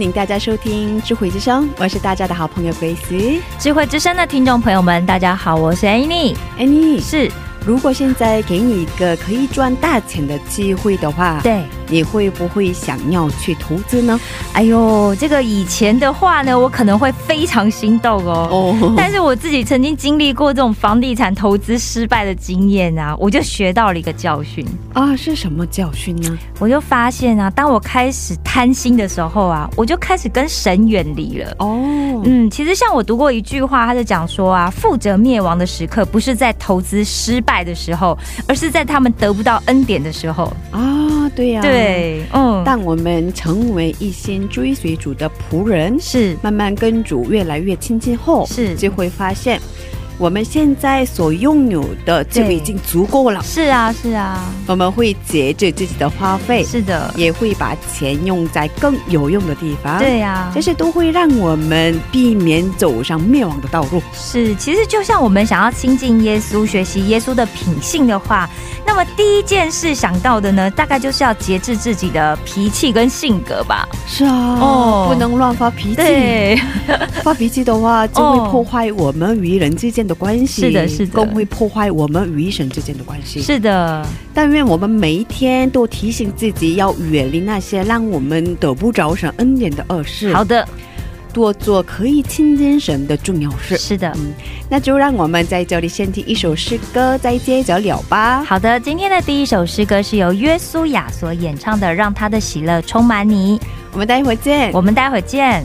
欢迎大家收听智慧之声，我是大家的好朋友 Grace。智慧之声的听众朋友们，大家好，我是 Annie。Annie 是如果现在给你一个可以赚大钱的机会的话，对。你会不会想要去投资呢？哎呦，这个以前的话呢，我可能会非常心动哦。哦，但是我自己曾经经历过这种房地产投资失败的经验啊，我就学到了一个教训。啊，是什么教训呢？我就发现啊，当我开始贪心的时候啊，我就开始跟神远离了。哦，嗯，其实像我读过一句话，他就讲说啊，富者灭亡的时刻不是在投资失败的时候，而是在他们得不到恩典的时候。啊，对呀、对，嗯，当我们成为一心追随主的仆人，是。慢慢跟主越来越亲近后，是。就会发现我们现在所拥有的就已经足够了。是啊，是啊，我们会节制自己的花费，是的，也会把钱用在更有用的地方。对呀、这些都会让我们避免走上灭亡的道路。是，其实就像我们想要亲近耶稣、学习耶稣的品性的话，那么第一件事想到的呢，大概就是要节制自己的脾气跟性格吧。是啊，哦不能乱发脾气。对，发脾气的话，就会哦破坏我们与人之间的关系。是的是的更会破坏我们与神之间的关系。是的，但愿我们每一天都提醒自己，要远离那些让我们得不着神恩典的恶事。好，的，多做可以亲近神的重要事。是的。嗯那就让我们在这里先听一首诗歌，再接着聊吧。好的，今天的第一首诗歌是由约苏亚所演唱的《让他的喜乐充满你》，我们待会儿见。我们待会儿见。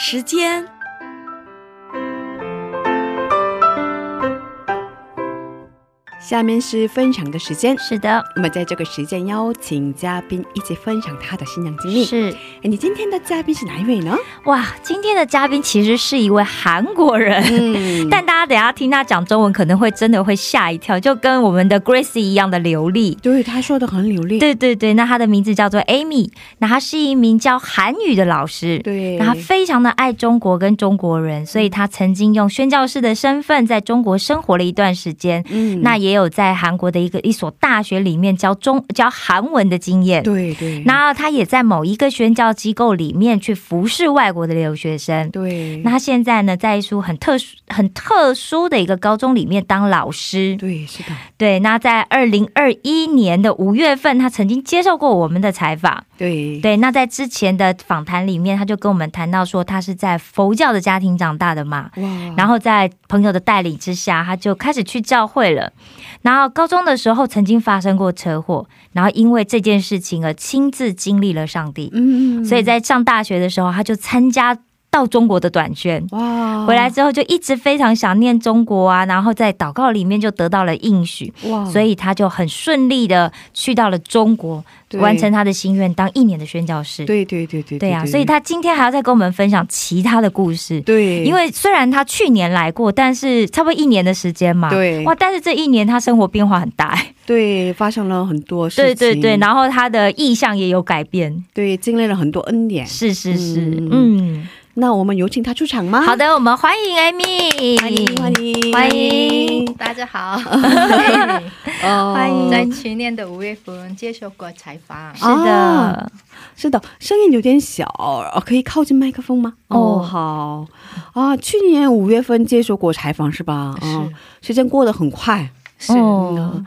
时间。下面是分享的时间。是的，那么在这个时间，邀请嘉宾一起分享他的新娘经历。是哎，你今天的嘉宾是哪一位呢？哇，今天的嘉宾其实是一位韩国人。嗯，但大家等下听他讲中文，可能会真的会吓一跳，就跟我们的 Gracie 一样的流利。对他说的很流利。对对对，那他的名字叫做 Amy，那他是一名教韩语的老师。对，那他非常的爱中国跟中国人，所以他曾经用宣教士的身份在中国生活了一段时间。嗯那也有在韩国的一个一所大学里面教中教韩文的经验。对对，然后他也在某一个宣教机构里面去服侍外国的留学生。对，那他现在呢，在一所很特殊、很特殊的一个高中里面当老师。对是的，对，那在二零二一年的五月份，他曾经接受过我们的采访。对对，那在之前的访谈里面，他就跟我们谈到说，他是在佛教的家庭长大的嘛，哇，然后在朋友的带领之下，他就开始去教会了。然后高中的时候曾经发生过车祸，然后因为这件事情而亲自经历了上帝。嗯所以在上大学的时候，他就参加到中国的短宣。哇。回来之后就一直非常想念中国啊，然后在祷告里面就得到了应许，哇，所以他就很顺利的去到了中国，完成他的心愿，当一年的宣教师。对对对对对啊，所以他今天还要再跟我们分享其他的故事。对，因为虽然他去年来过，但是差不多一年的时间嘛，对。哇，但是这一年他生活变化很大，哎对发生了很多事情，对对对，然后他的意向也有改变，对经历了很多恩典。是是是，嗯。嗯，那我们有请他出场吗？好，的，我们欢迎艾米欢迎欢迎。欢迎大家好，哦。欢迎。在去年的五月份接受过采访，是的，是的，声音有点小，哦可以靠近麦克风吗？哦。哦，好。啊，去年五月份接受过采访是吧？哦，时间过得很快。是、哦，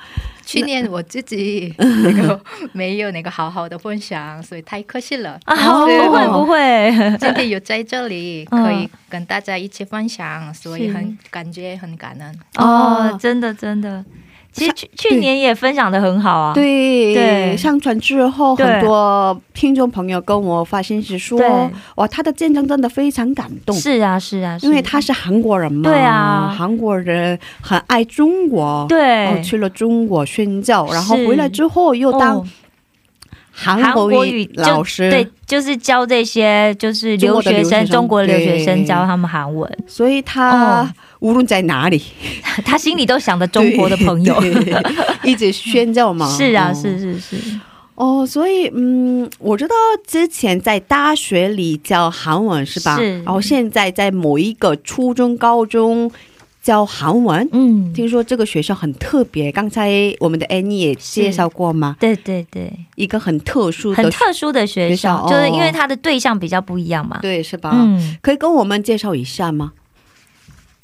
去年我自己那个没有那个好好的分享，所以太可惜了。啊，哦不会不会，今天有在这里嗯可以跟大家一起分享，所以很感觉很感恩。哦，真的真的，其实去去年也分享的很好啊，对对。上传之后，很多听众朋友跟我发信息说，哇，他的见证真的非常感动。是啊是啊，是因为他是韩国人嘛，对啊。韩国人很爱中国，对。哦，去了中国宣教，然后回来之后又当哦韩国语老师，对，就是教这些就是留学生、中中国的留学生生教他们韩文，所以他哦。无论在哪里，他心里都想着中国的朋友。一直宣教嘛。是啊，哦。是是是，哦，所以嗯，我知道之前在大学里教韩文是吧？是。然后现在在某一个初中、高中教韩文。嗯，听说这个学校很特别，刚才我们的 Annie 也介绍过吗，对对对，一个很特殊的很特殊的学校，学校就是因为哦它的对象比较不一样嘛。对，是吧？嗯，可以跟我们介绍一下吗？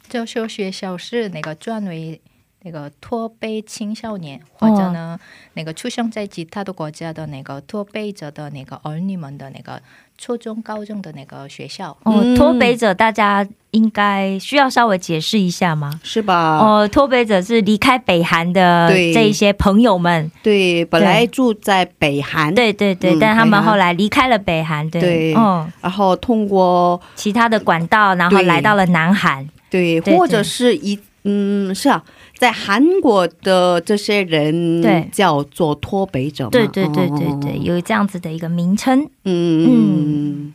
这所学校是那个专为那个脱北青少年，或者呢、那个出生在其他的国家的那个脱北者的那个儿女们的那个初中、高中的那个学校。哦，嗯。脱北者大家应该需要稍微解释一下吗？是吧？哦，脱北者是离开北韩的对。这一些朋友们，对，本来住在北韩，，对对对，嗯但他们后来离开了北韩，对，对嗯，然后通过其他的管道，然后来到了南韩，对，对。或者是一嗯，是啊，在韩国的这些人对叫做脱北者嘛，对对对对哦。对，有这样子的一个名称。嗯嗯，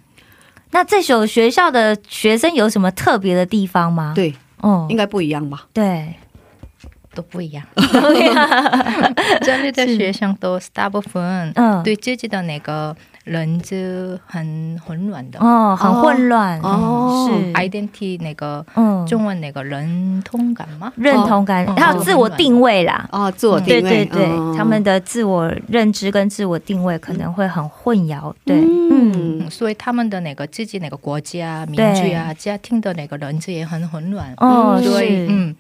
那这所学校的学生有什么特别的地方吗？，对，哦应，该不一样吧？对，都不一样，这里的学生都是大部分嗯，对自己的那个认知很混乱的，哦，很混乱，哦是，identity 那个嗯，中文那个认同感吗？认同感，哦还有自我定位啦。哦，自我定位，对对，嗯。他们的自我认知跟自我定位可能会很混淆。对，嗯。嗯，嗯，所以他们的那个自己那个国家、民族啊、家庭的那个认知也很混乱。哦，嗯所以是，嗯，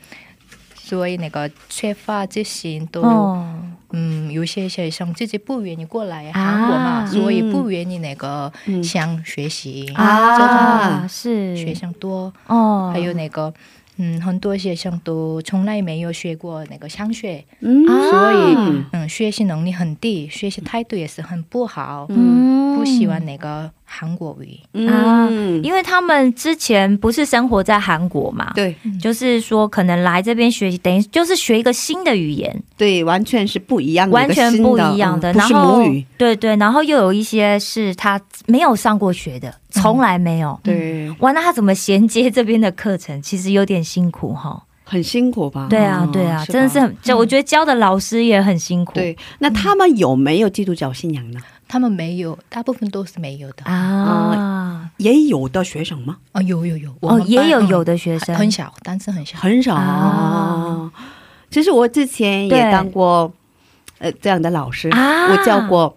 所以那个缺乏自信都，哦，嗯，有些学生自己不愿意过来啊韩国嘛，所以嗯不愿意那个嗯想学习，啊，是。学生多，哦，还有那个。嗯，很多学生都从来没有学过那个想学，所以嗯嗯，学习能力很低，学习态度也是很不好，嗯。不喜欢那个韩国语。啊嗯，因为他们之前不是生活在韩国嘛，对就是说可能来这边学习，等于就是学一个新的语言，对，完全是不一样的，完全不一样的。然后母语，对对，然后又有一些是他没有上过学的，从来没有。对，哇，那他怎么衔接这边的课程？其实有点辛苦哈。很辛苦吧？对啊，嗯对啊，真的是很，就我觉得教的老师也很辛苦。对。那他们有没有基督教信仰呢？他们没有，大部分都是没有的。啊，也有的学生吗？哦，有有有，我哦，也有有的学生很小，但是很小。很少啊其实我之前也当过呃这样的老师，啊我教过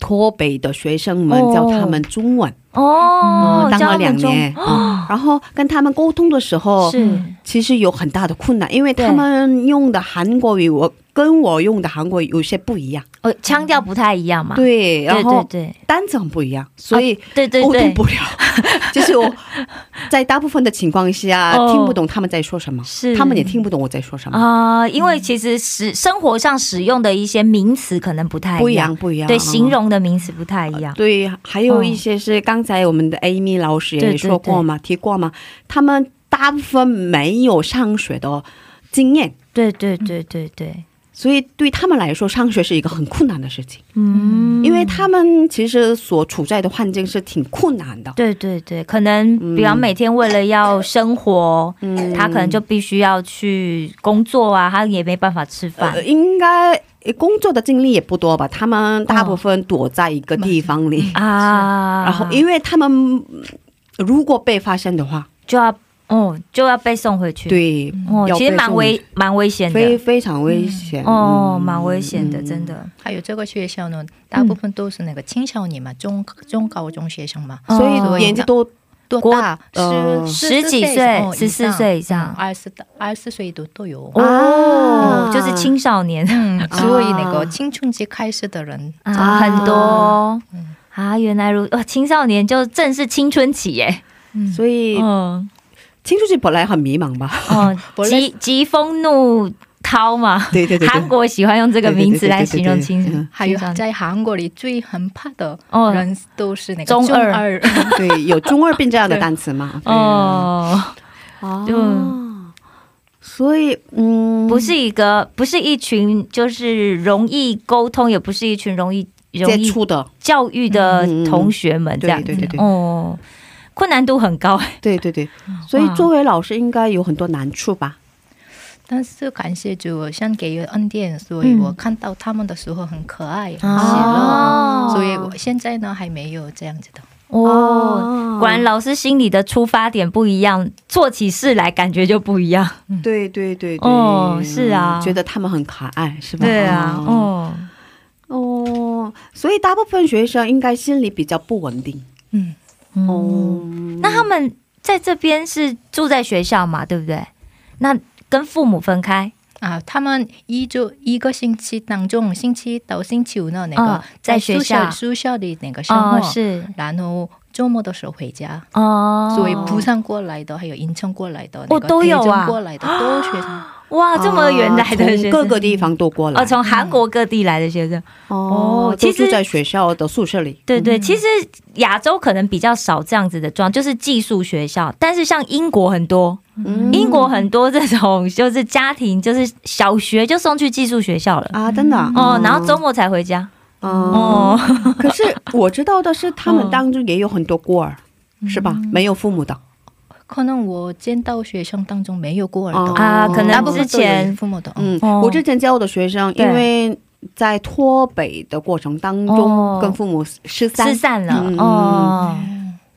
脱北的学生们，哦教他们中文，哦嗯，当了两年、哦。然后跟他们沟通的时候，是。其实有很大的困难，因为他们用的韩国语，我跟我用的韩国语有些不一样，哦，腔调不太一样嘛。对，然后对对。单词很不一样，所以对对对。沟通不了。就是我在大部分的情况下、哦。听不懂他们在说什么，是。他们也听不懂我在说什么，啊，因为其实使生活上使用的一些名词可能不太不一样，不一样。对，嗯。形容的名词不太一样。对，还有一些是刚才我们的 Amy 老师也说过嘛，提过嘛，他们大部分没有上学的经验，对对对对对，所以对他们来说，上学是一个很困难的事情，嗯，因为他们其实所处在的环境是挺困难的。对对对，可能比方每天为了要生活，嗯他可能就必须要去工作啊，他也没办法吃饭呃，。应该呃工作的经历也不多吧？他们大部分躲在一个地方里，啊，然后因为他们嗯如果被发现的话，就要哦就要被送回去。，对，哦，其实蛮危蛮危险的，非非常危险。哦，嗯。蛮危险的，嗯。真的。还有这个学校呢，大部分都是那个青少年嘛，中中高中学生嘛，所以哦年纪都国多大？呃十十几岁十四岁以上。二十二十岁都都有。哦，啊。就是青少年。嗯，所以那个青春期开始的人，啊，很多。嗯。啊，原来如哇，青少年就正是青春期耶，所以嗯青春期本来很迷茫吧？哦，本来疾疾风怒涛嘛，对对对对。韩国喜欢用这个名词来形容青对对对对对还有在韩国里最很怕的哦人都是那个中二。二，对，有中二病这样的 单词嘛？哦，哦就所以嗯，不是一个，不是一群就是容易沟通，也不是一群容易容易接触的，教育的同学们这样子，对对对对。哦，困难度很高，对对对，所以作为老师应该有很多难处吧？但是感谢主，先给予恩典，所以嗯我看到他们的时候很可爱、很喜乐，哦。所以我现在呢还没有这样子的。哦，果然老师心里的出发点不一样，做起事来感觉就不一样。对对对对，哦是啊。觉得他们很可爱，是吧？对啊，哦。哦，哦，所以大部分学生应该心里比较不稳定。嗯，哦，哦，那他们在这边是住在学校嘛，对不对？那跟父母分开，啊，他们一周一个星期当中，星期一到星期五呢，那个、哦在学校。舍宿舍里那个生活，哦，是。然后周末的时候回家。哦，所以釜山过来的，还有银城过来的，那个都有啊。过来的都学生。哇，这么远来的学生，各个地方都过来。哦，从韩国各地来的学生，哦，其住在学校的宿舍里。对对，其实亚洲可能比较少这样子的状，就是寄宿学校，但是像英国很多，嗯英国很多这种就是家庭，就是小学就送去寄宿学校了。啊，真的啊哦，然后周末才回家。哦，哦，可是我知道的是，他们当中也有很多孤儿，是吧？没有父母的。可能我见到学生当中没有孤儿的，哦。啊可能之前。父母的。嗯，我之前教的学生，因为在脱北的过程当哦。中，跟父母失散失，散了。嗯。哦，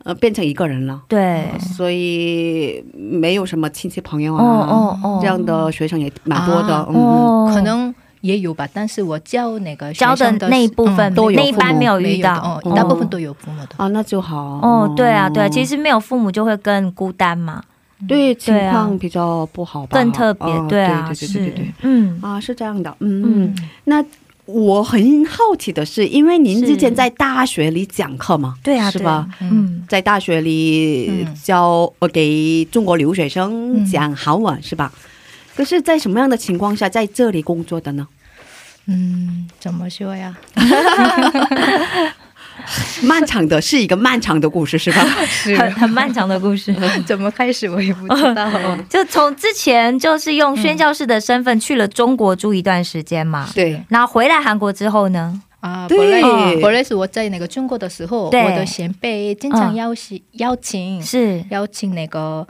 呃，变成一个人了，对，所以没有什么亲戚朋友哦啊，哦哦，这样的学生也蛮多的。啊嗯，哦，可能也有吧，但是我教那个学教的那一部分嗯都有那一班没有遇到。哦，大部分都有父母的。啊，那就好。哦，对啊，对啊，其实没有父母就会更孤单嘛，对情况比较不好吧，更特别哦，对啊，对对对是对对对，嗯。啊，是这样的，嗯。嗯。嗯。那我很好奇的是，因为您之前在大学里讲课嘛，对啊，是吧？嗯，嗯，在大学里嗯。教呃给中国留学生嗯。讲韩文、是吧？可是，在什么样的情况下在这里工作的呢？嗯，怎么说呀？漫长的是一个漫长的故事是吧？是很很漫长的故事。怎么开始我也不知道。就从之前就是用宣教士的身份去了中国住一段时间嘛，对，然后回来韩国之后呢，啊，对本来嗯本来是我在那个中国的时候，我的前辈经常邀请、邀请是邀请那个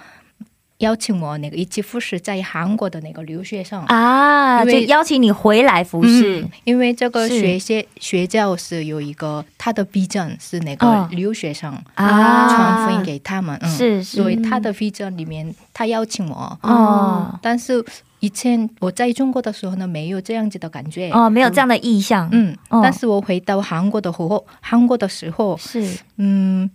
邀请我那个一起服侍在韩国的那个留学生。啊，就邀请你回来服侍。嗯，因为这个学校学教是有一个他的 vision 是那个嗯。留学生啊，传福音给他们，嗯，是是。所以他的 vision 里面他邀请我，哦。但是以前我在中国的时候呢，没有这样子的感觉，哦，没有这样的意向，嗯，哦。但是我回到韩国的时候，韩国的时候，是。嗯，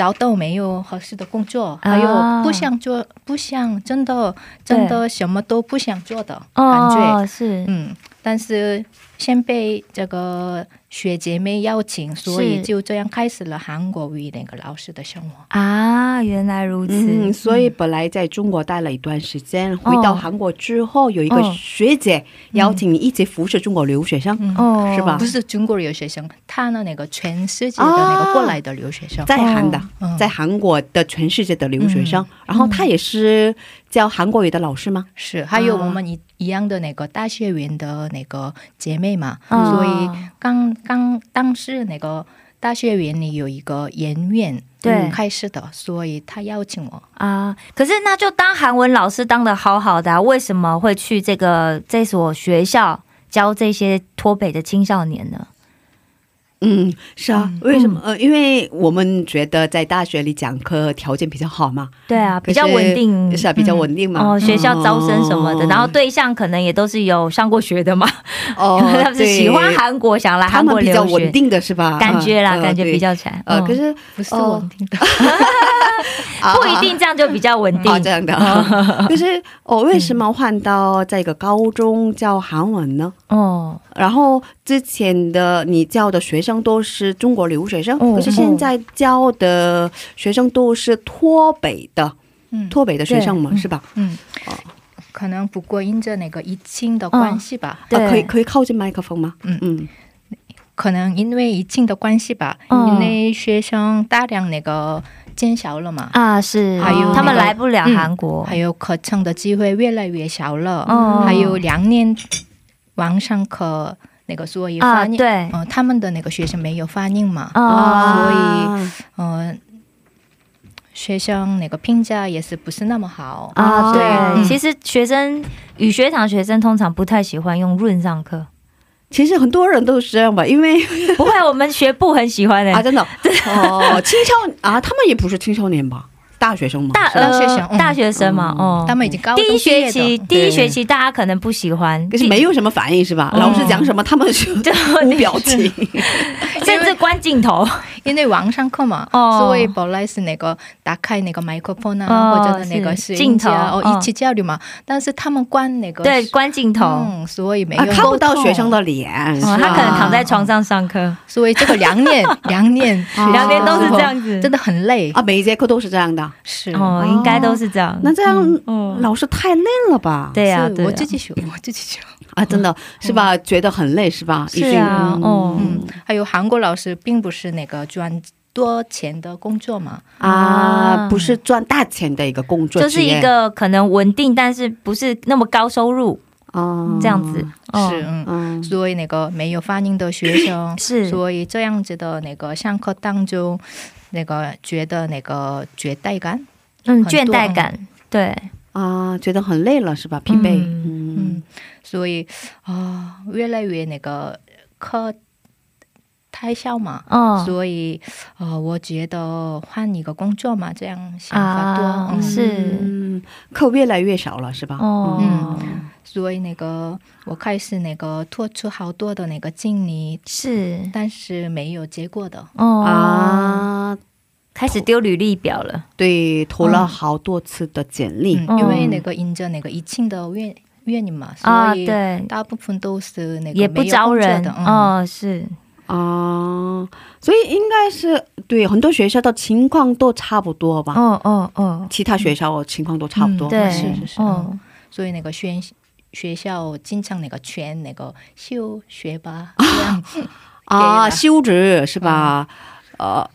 找到没有合适的工作，啊。还有不想做，不想真的真的什么都不想做的感觉，哦是。嗯，但是先被这个学姐妹邀请，所以就这样开始了韩国语那个老师的生活。啊，原来如此，嗯，所以本来在中国待了一段时间，回到韩国之后，有一个哦。学姐邀请你一起服侍中国留学生，嗯。哦是吧？不是中国留学生，他呢那个全世界的那个过来的留学生，在韩的，嗯。在韩国的全世界的留学生，然后他也是教韩国语的老师吗？是还有啊我们一一样的那个大学园的那个姐妹嘛，哦所以刚刚当时那个大学园里有一个研院对嗯开始的，所以他邀请我。啊，可是那就当韩文老师当的好好的、啊，为什么会去这个这所学校教这些脱北的青少年呢？嗯，是啊，嗯为什么？呃，因为我们觉得在大学里讲课条件比较好嘛，对啊，比较稳定，是啊，比较稳定嘛。哦，学校招生什么的，哦然后对象可能也都是有上过学的嘛，哦 他们是喜欢韩国，想来韩国们比较，稳定的是吧？感觉啦，嗯感觉比。较强。呃，嗯。可是不是哦。稳定的，啊不一定这样就比较稳定。啊，这样的。可是哦，为什么换到在一个高中教韩文呢？哦，然后之前的你教的学生都是中国留学生，哦可是现在教的学生都是脱北的，嗯。脱北的学生嘛，对是吧？嗯，可能不过因着那个疫情的关系吧，对啊，可以可以靠近麦克风吗？嗯。嗯，可能因为疫情的关系吧，嗯因为学生大量那个减少了嘛，啊，是，还有他们那个来不了嗯韩国，还有课程的机会越来越少了，哦。还有两年网上课那个所以啊，反应，对，嗯、他们的那个学生没有发音嘛，啊，所以嗯、学生那个评价也是不是那么好。啊，对，嗯。其实学生语学堂学生通常不太喜欢用润上课，其实很多人都是这样吧，因为不会，我们学部很喜欢的、啊，真的？哦，青少啊，他们也不是青少年吧，大学生吗，大大学生嗯。呃大学生嘛，嗯。哦，他们已经高第一学期第一学期大家可能不喜欢，可是没有什么反应是吧？嗯老师讲什么，他们就就无表情。甚至关镜头，因为网上课嘛，哦。所以本来是那个打开那个麦克风啊，哦或者那个是。镜头一起交流嘛。但是他们关那个对，关镜头，嗯，所以没啊，有看不到学生，的脸，是哦，他可能躺在床上上课，所以这个两年 两年啊两边都是这样子，真的很累。啊，每一节课都是这样的。是。哦，应该都是这样。那这样嗯。老师太累了吧？对呀，是对呀。我自己学，我自己学。啊，真的是吧？觉得很累是吧？是啊，哦，嗯，还有韩国老师并不是那个赚多钱的工作嘛，啊，不是赚大钱的一个工作，就是一个可能稳定，但是不是那么高收入哦这样子。哦是嗯。嗯。所以那个没有反应的学生，是。所以这样子的那个上课当中，那个觉得那个倦怠感，嗯，倦怠感，对，啊，觉得很累了是吧？疲惫，嗯。所以啊、越来越那个课太小嘛，哦。所以呃，我觉得换一个工作嘛，这样想法多，是。嗯，课越来越少了是吧？哦。嗯。所以那个我开始那个拖出好多的那个经历，是。但是没有结果的，哦。啊，开始丢履历表了，对，投了好多次的简历，嗯，因为那个因着那个疫情的原原因嘛，啊，所以对，大部分都是那个也不招人。的，嗯，哦，是。啊，所以应该是对很多学校的情况都差不多吧？哦哦哦，其他学校情况都差不多。嗯对，是是是。哦，所以那个学学校经常那个圈那个休学吧，这样啊，了休职是吧？呃，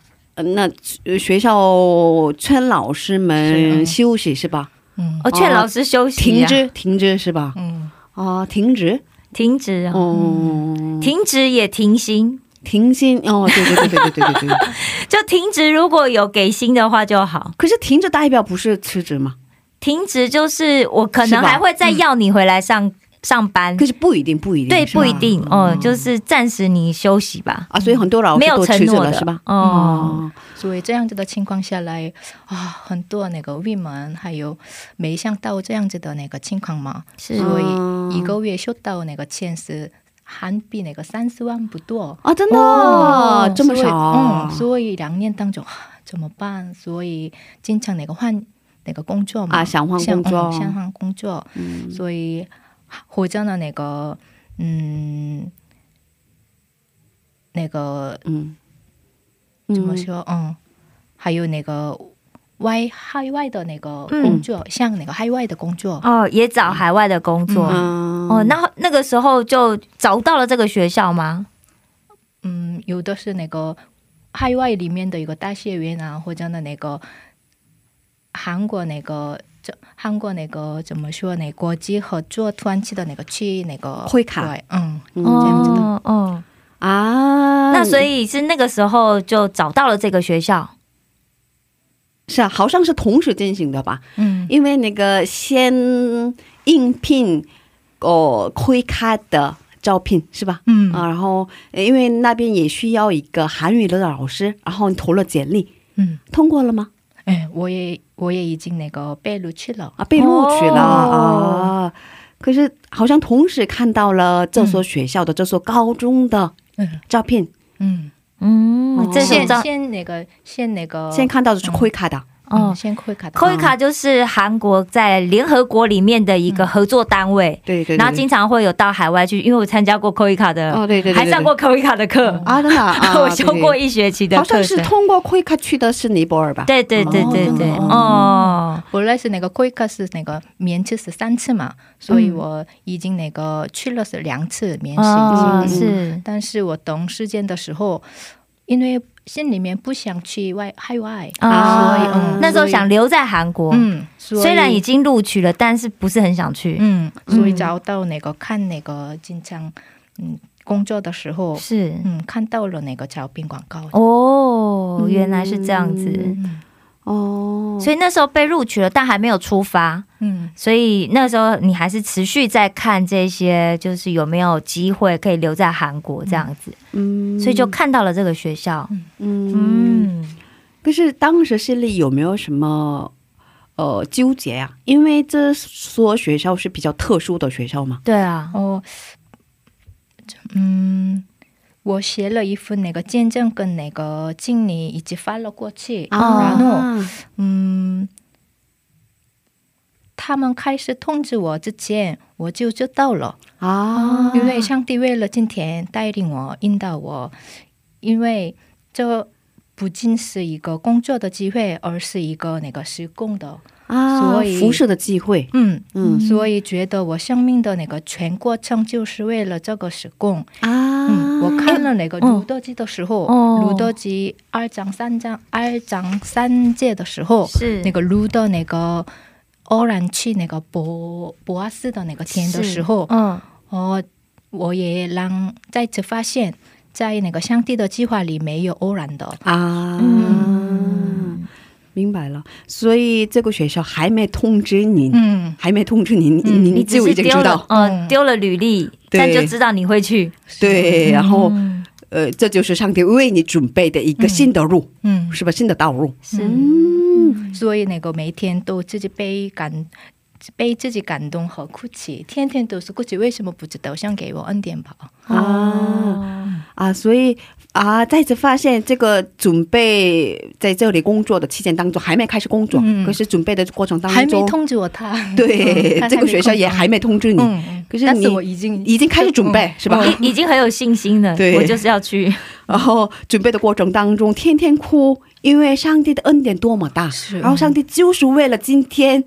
那呃学校劝老师们嗯休息是吧？嗯。哦，劝老师休息、啊，停职，停职是吧？嗯，啊，停职，停职啊，哦，停职也停薪，停薪哦，对对对对对对对对。就停职如果有给薪的话就好。可是停职代表不是辞职吗？停职就是我可能还会再要你回来上、上班。可，是不一定，不一定，对，不一定哦、就是暂时你休息吧，啊，所以很多老没有师都辞职承诺的了是吧？哦，所以这样子的情况下来啊，很多那个 women 还有没想到这样子的那个情况嘛，是。所嗯以一个月收到那个钱是韩币那个三十万不多，啊，真的、哦这么少？啊嗯，所以两年当中啊怎么办？所以经常那个换那个工作嘛，啊想换工作。想嗯想换工作，嗯。所以或者呢那个嗯那个嗯，怎么说？嗯，还有那个外海外的那个嗯工作，像那个海外的工作，哦，也找海外的工作。嗯哦，那那个时候就找到了这个学校吗？嗯，有的是那个海外里面的一个大学院啊，或者呢那个韩国那个这韩国那个怎么说呢？国际合作团体的那个去那个会卡对，嗯，嗯这样子的哦哦，啊，那所以是那个时候就找到了这个学校。是啊，好像是同时进行的吧？嗯因为那个先应聘哦会卡的招聘是吧？嗯啊，然后呃因为那边也需要一个韩语的老师，然后你投了简历，嗯，通过了吗？哎，我也我也已经那个被录取了，啊，被录取了、哦。啊。可是好像同时看到了这所学校的、这所高中的嗯。照片，嗯，嗯，这是照先那个先那个先看到的是会看的。嗯，哦。先会卡的，c o i c a 就是韩国在联合国里面的一个合作单位，对对对，然后经常会有到海外去，因为我参加过 i c a 的，哦对对对对还上过 i c a 的课，啊，真的啊，我修过一学期的好像是。通过会卡去的是尼泊尔吧？对对对对对，哦哦，本来是那个扣一卡是那个面试是三次嘛，所以嗯我已经那个去了是两次免试，哦。嗯是，但是我等时间的时候，因为心里面不想去外海外，啊所以嗯，那时候想留在韩国，嗯，虽然已经录取了，但是不是很想去。嗯，所以嗯找到那个看那个经常嗯工作的时候，是。嗯，看到了那个招聘广告，哦，原来是这样子。嗯哦，所以那时候被录取了，但还没有出发，嗯。所以那时候你还是持续在看这些，就是有没有机会可以留在韩国这样子，嗯。所以就看到了这个学校。嗯，嗯，可是当时心里有没有什么呃纠结啊？因为这所学校是比较特殊的学校嘛。对啊，哦，嗯，我写了一份那个见证跟那个经理一起发了过去，然后啊，嗯，他们开始通知我之前，我就知道了，啊，因为上帝为了今天带领我、引导我，因为这。不仅是一个工作的机会，而是一个那个施工的，啊，所以服侍的机会，嗯嗯。所以觉得我生命的那个全过程就是为了这个施工，啊，嗯，我看了那个嗯鲁德记的时候，哦鲁德记二章三章二章三节的时候，是。那个鲁的那个偶然去那个博博阿斯的那个天的时候，嗯，哦，我也让再次发现，在那个上帝的计划里没有偶然的，啊，嗯。明白了。所以这个学校还没通知您，嗯，还没通知您，嗯。您你只就已经知道，，呃，嗯。丢了履历，对但就知道你会去。对，然后嗯呃，这就是上帝为你准备的一个新的路，嗯，是吧？新的道路。是嗯，所以那个每天都自己被感。被自己感动和哭泣，天天都是哭泣，为什么不知道？想给我恩典吧。啊啊，所以啊，再次发现这个准备在这里工作的期间当中还没开始工作，嗯。可是准备的过程当中还没，通知我他，对嗯这个学校也还没通知你，可是你但是我已经已经开始准备、是吧？已已经很有信心了，对。我就是要去。然后准备的过程当中，天天哭，因为上帝的恩典多么大，是。然后上帝就是为了今天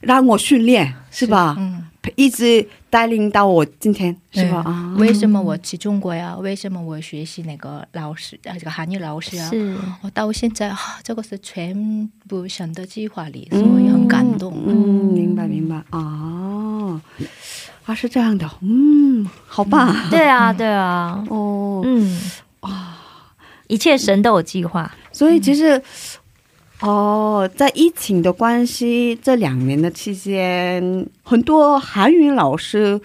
让我训练，是吧？嗯一直带领到我今天，是吧？啊，为什么我去中国呀？为什么我学习那个老师啊，这个韩语老师啊？是。我到现在啊，这个是全部神的计划里，所以很感动。嗯，明白明白。啊，啊，是这样的，嗯，好棒，对啊，对啊，哦，嗯，一切神都有计划，所以其实。哦，在疫情的关系，这两年的期间，很多韩语老师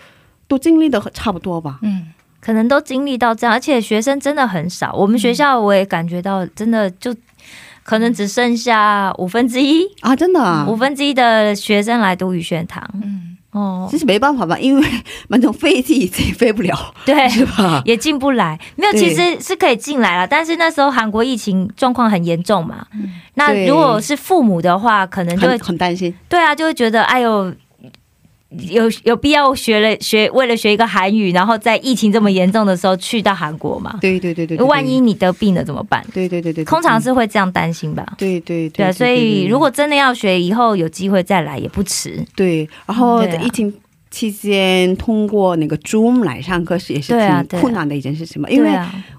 都经历的差不多吧？嗯，可能都经历到这样，而且学生真的很少。我们学校我也感觉到，真的就可能只剩下五分之一，啊，真的啊，五分之一的学生来读语学堂。嗯，哦这是没办法吧，因为满种飞机已经飞不了，对，是吧？也进不来。没有，其实是可以进来了，但是那时候韩国疫情状况很严重嘛。那如果是父母的话，可能就会很很担心。对啊，就会觉得哎呦。有有必要学了学为了学一个韩语，然后在疫情这么严重的时候去到韩国嘛？对对对对对，万一你得病了怎么办？对对对对，对通常是会这样担心吧？对对对啊，所以如果真的要学，以后有机会再来也不迟。对，然后疫情期间通过那个 Zoom 来上课是也是挺困难的一件事情嘛，因为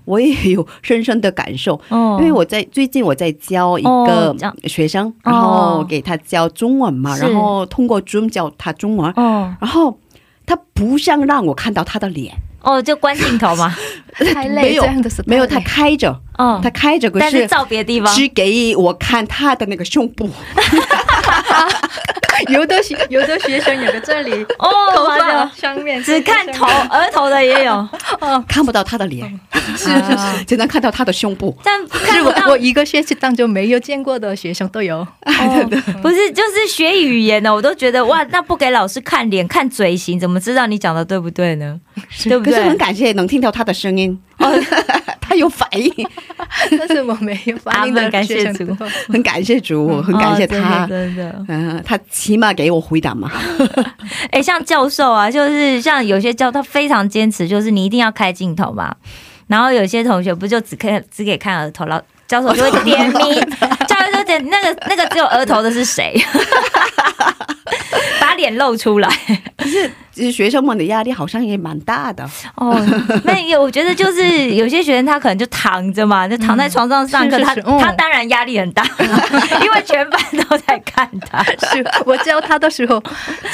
我也有深深的感受，哦。因为我在最近我在教一哦个学生，哦然后给他教中文嘛，然后通过 Zoom 教他中文，哦。然后他不想让我看到他的脸，哦，就关镜头嘛，太累，没有这样的没有他开着，嗯他，开着，可但是是照别的地方。只给我看他的那个胸部，有的学有的学生有个这里哦，头发上面只看头，额头的也有，哦。看不到他的脸，是是是，只能看到他的胸部。但看是我我一个学期当中没有见过的学生都有。哦，不是，就是学语言的，我都觉得哇，那不给老师看脸、看嘴型，怎么知道你讲的对不对呢？对不对？可是很？感谢能听到他的声音，他有反应，但是我没有反应的感谢主很感谢主，很感谢他哦。真的。嗯，他起码给我回答嘛。哎、像教授啊，就是像有些教他非常坚持，就是你一定要开镜头嘛。然后有些同学不就只看只给看额头，老教授就会点名，教授就点那个那个只有额头的是谁，把脸露出来。其实学生们的压力好像也蛮大的。哦，那有我觉得就是有些学生他可能就躺着嘛，就躺在床上上课，他是是是嗯他当然压力很大，因为全班都在看他。是我教他的时候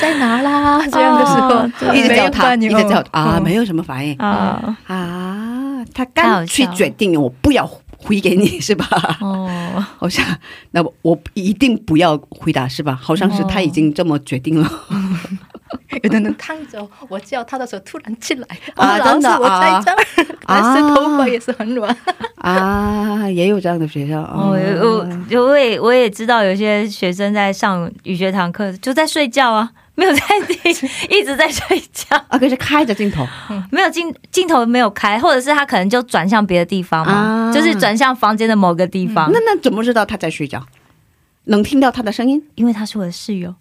在哪啦？这样的时候、哦一直叫他，一直叫啊，嗯没有什么反应啊啊。他干脆决定我不要回给你是吧？哦，好像那我我一定不要回答是吧？好像是他已经这么决定了。有的人看着，我叫他的时候突然进来，啊哦老师真的我在这儿，但是头发也是很软。啊，也有这样的学校哦，哦我我我也我也知道有些学生在上语学堂课就在睡觉啊，没有在听，一直在睡觉，啊，可是开着镜头。没有镜镜头没有开，或者是他可能就转向别的地方嘛，啊。就是转向房间的某个地方，那那怎么知道他在睡觉？能听到他的声音？因为他是我的室友，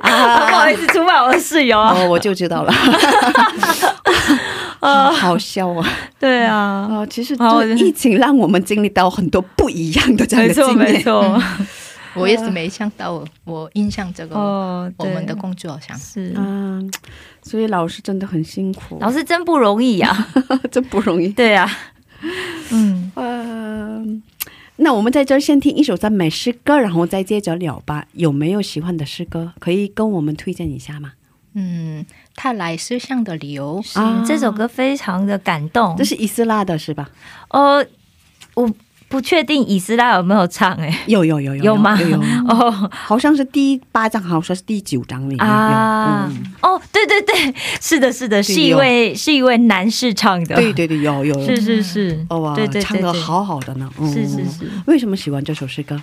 啊 不好意思出卖我的室友啊，哦，我就知道了，啊，好笑啊！对啊，哦，其实疫情让我们经历到很多不一样的这样没错的经验。没错，我也是没想到我，我印象这个哦，我们的工作好像，是。嗯，所以老师真的很辛苦，老师真不容易啊！真不容易。对啊，嗯，嗯，那我们在这儿先听一首赞美诗歌，然后再接着聊吧。有没有喜欢的诗歌可以跟我们推荐一下吗？嗯，他来思想的理由是这首歌非常的感动这。是伊斯拉的是吧？呃，我不确定以斯拉有没有唱哎、有有有有有吗？有有，哦。好像是第八章，好像是第九章里面有。啊。嗯，哦，对对对，是的，是的，是一位是一位男士唱的，对对对，有有。是是是，哦哇，对对对唱的好好的呢。嗯是是是，为什么喜欢这首诗歌？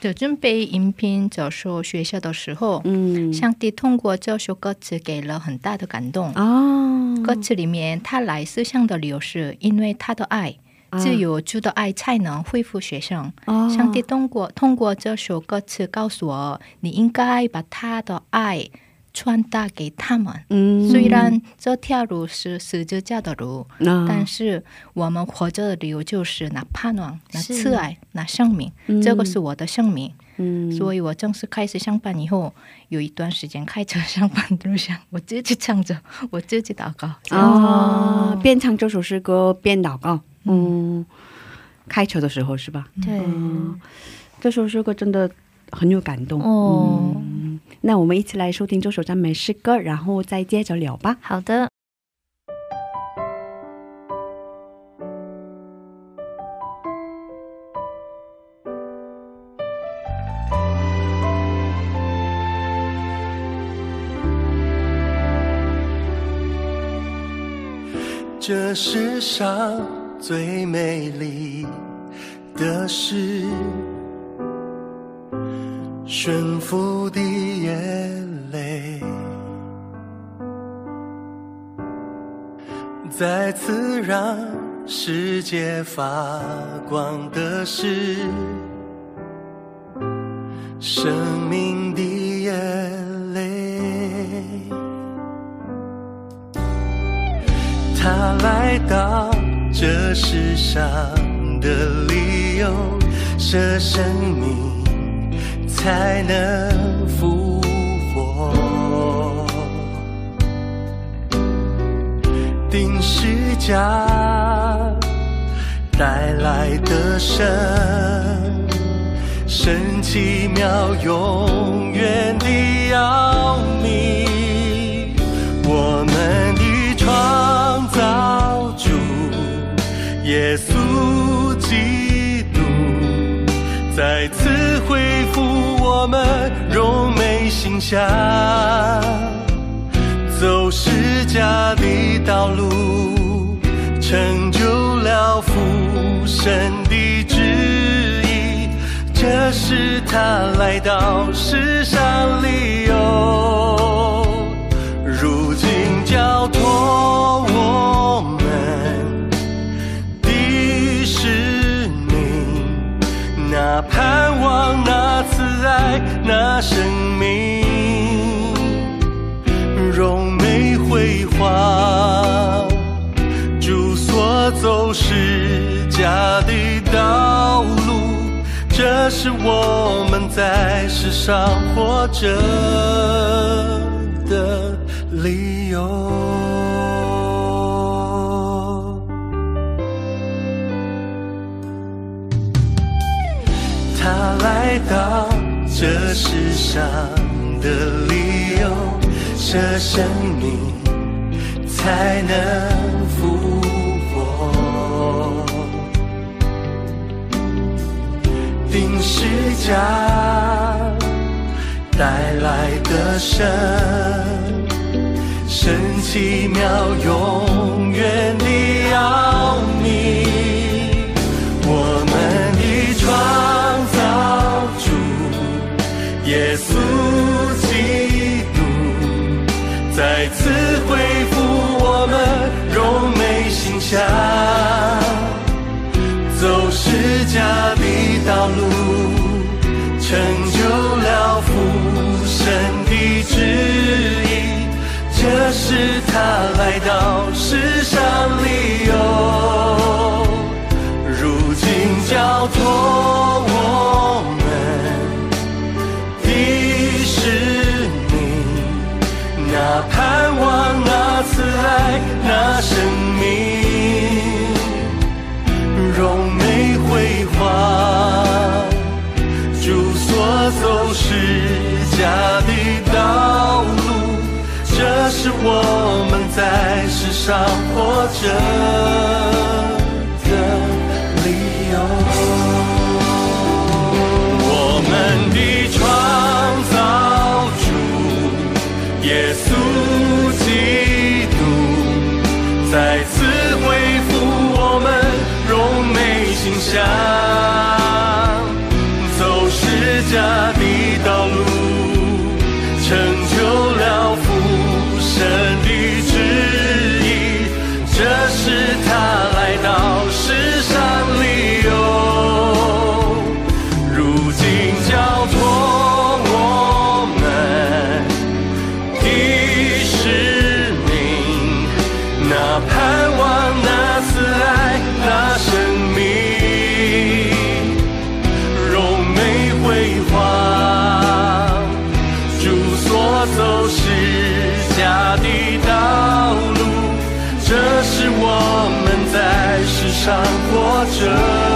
就准备应聘教授学校的时候，嗯，上帝通过这首歌词给了很大的感动。哦，歌词里面他来思想的理由是因为他的爱，啊只有主的爱才能恢复学生。哦上帝通过通过这首歌词告诉我，你应该把他的爱传达给他们。嗯虽然这条路是十字架的路，啊但是我们活着的理由就是那盼望、那慈爱、那生命。嗯这个是我的生命。嗯，所以我正式开始上班以后，有一段时间开车上班的路上，我自己唱着，我自己祷告。啊，边唱这首诗歌边祷告，嗯，开车的时候是吧？对，嗯，这首诗歌真的很有感动哦嗯，那我们一起来收听这首赞美诗歌，然后再接着聊吧。好的。这世上最美丽的事，顺服的眼泪，再次让世界发光的是生命的眼泪。他来到这世上的理由，舍生命才能复活。定时架带来的神，神奇妙永远的奥秘，耶稣基督，再次恢复我们荣美形象。走释迦的道路，成就了父神的旨意。这是他来到世上里那慈爱，那生命。荣美辉煌，主所走是家的道路，这是我们在世上活着的理由。到这世上的理由。这生命才能复活。定时架带来的神，神奇妙永远的奥耶稣基督。再次恢复我们荣美形象，走十架的道路，成就了父神的旨意。这是他来到世上理由。如今交托我那生命，荣美辉煌，主所走是家的道路，这是我们在世上活着。美单活着。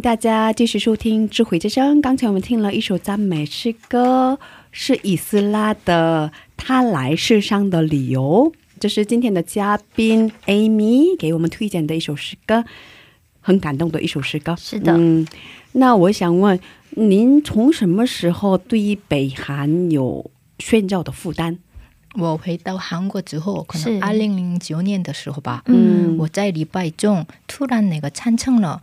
迎大家继续收听《智慧之声》。刚才我们听了一首赞美诗歌，是以斯拉的《他来世上的理由》，这是今天的嘉宾 Amy 给我们推荐的一首诗歌，很感动的一首诗歌。是的嗯，那我想问，您从什么时候对于北韩有宣教的负担？我回到韩国之后，可是能二零零九年的时候吧，嗯我在礼拜中突然那个产生了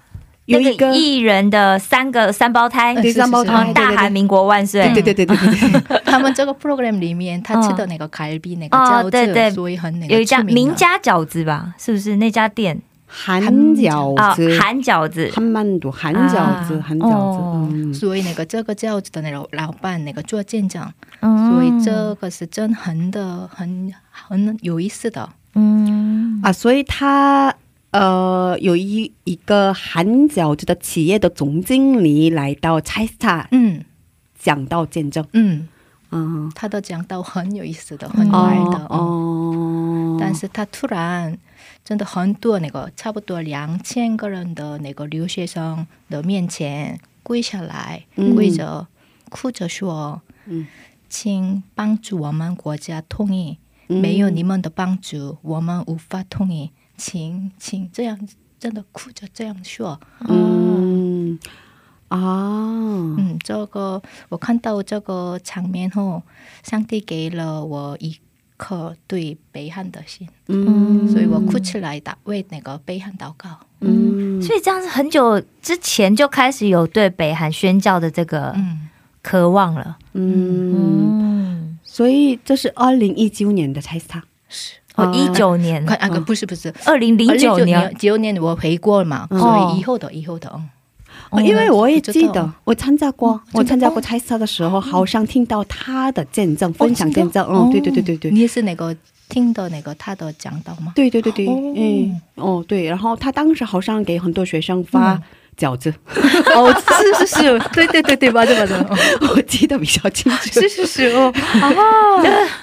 有一个个艺人的三个三胞胎，对三胞胎，嗯大韩民国万岁！对对对对对对。对。他们这个 program 里面，他吃的那个갈비那个哦饺对对。子，所以很那个有一家名家饺子吧？是不是？那家店。韩饺啊？子，韩饺子，韩曼都韩饺子，啊韩饺子，所以那个这个饺子的那个老板那个做店长，嗯。所以这个是真很的很很有意思的。嗯。啊，所以他呃有一一个韩饺子的企业的总经理来到 China，嗯。讲到见证，嗯，嗯，他的讲到很有意思的，很玩的。哦哦，但是他突然真的很多那个差不多两千个人的那个留学生的面前跪下来，嗯。跪着哭着说：“嗯。请帮助我们国家统一，嗯。没有你们的帮助，我们无法统一。请请这样真的哭着这样说。嗯。啊，嗯，这个我看到这个场面后，上帝给了我一颗对北韩的心，嗯，所以我哭起来祷为那个北韩祷告。嗯，所以这样子很久之前就开始有对北韩宣教的这个嗯，渴望了。嗯，嗯，所以这是二零一九年的蔡斯塔，是。哦，啊一九年，快啊，不是不是，二零零九年，九年我回国嘛，嗯所以以后的以后的，嗯，哦因为我也记得我参加过，嗯我参加过真的蔡斯塔的时候，好像听到他的见证，分享见证，嗯，对对对对对。哦。你也是那个听的那个他的讲道吗？对对对对，哦。嗯，哦对，然后他当时好像给很多学生发嗯饺子，哦，是是是，对对对对，맞아맞아， 我记得比较清楚。是是是哦，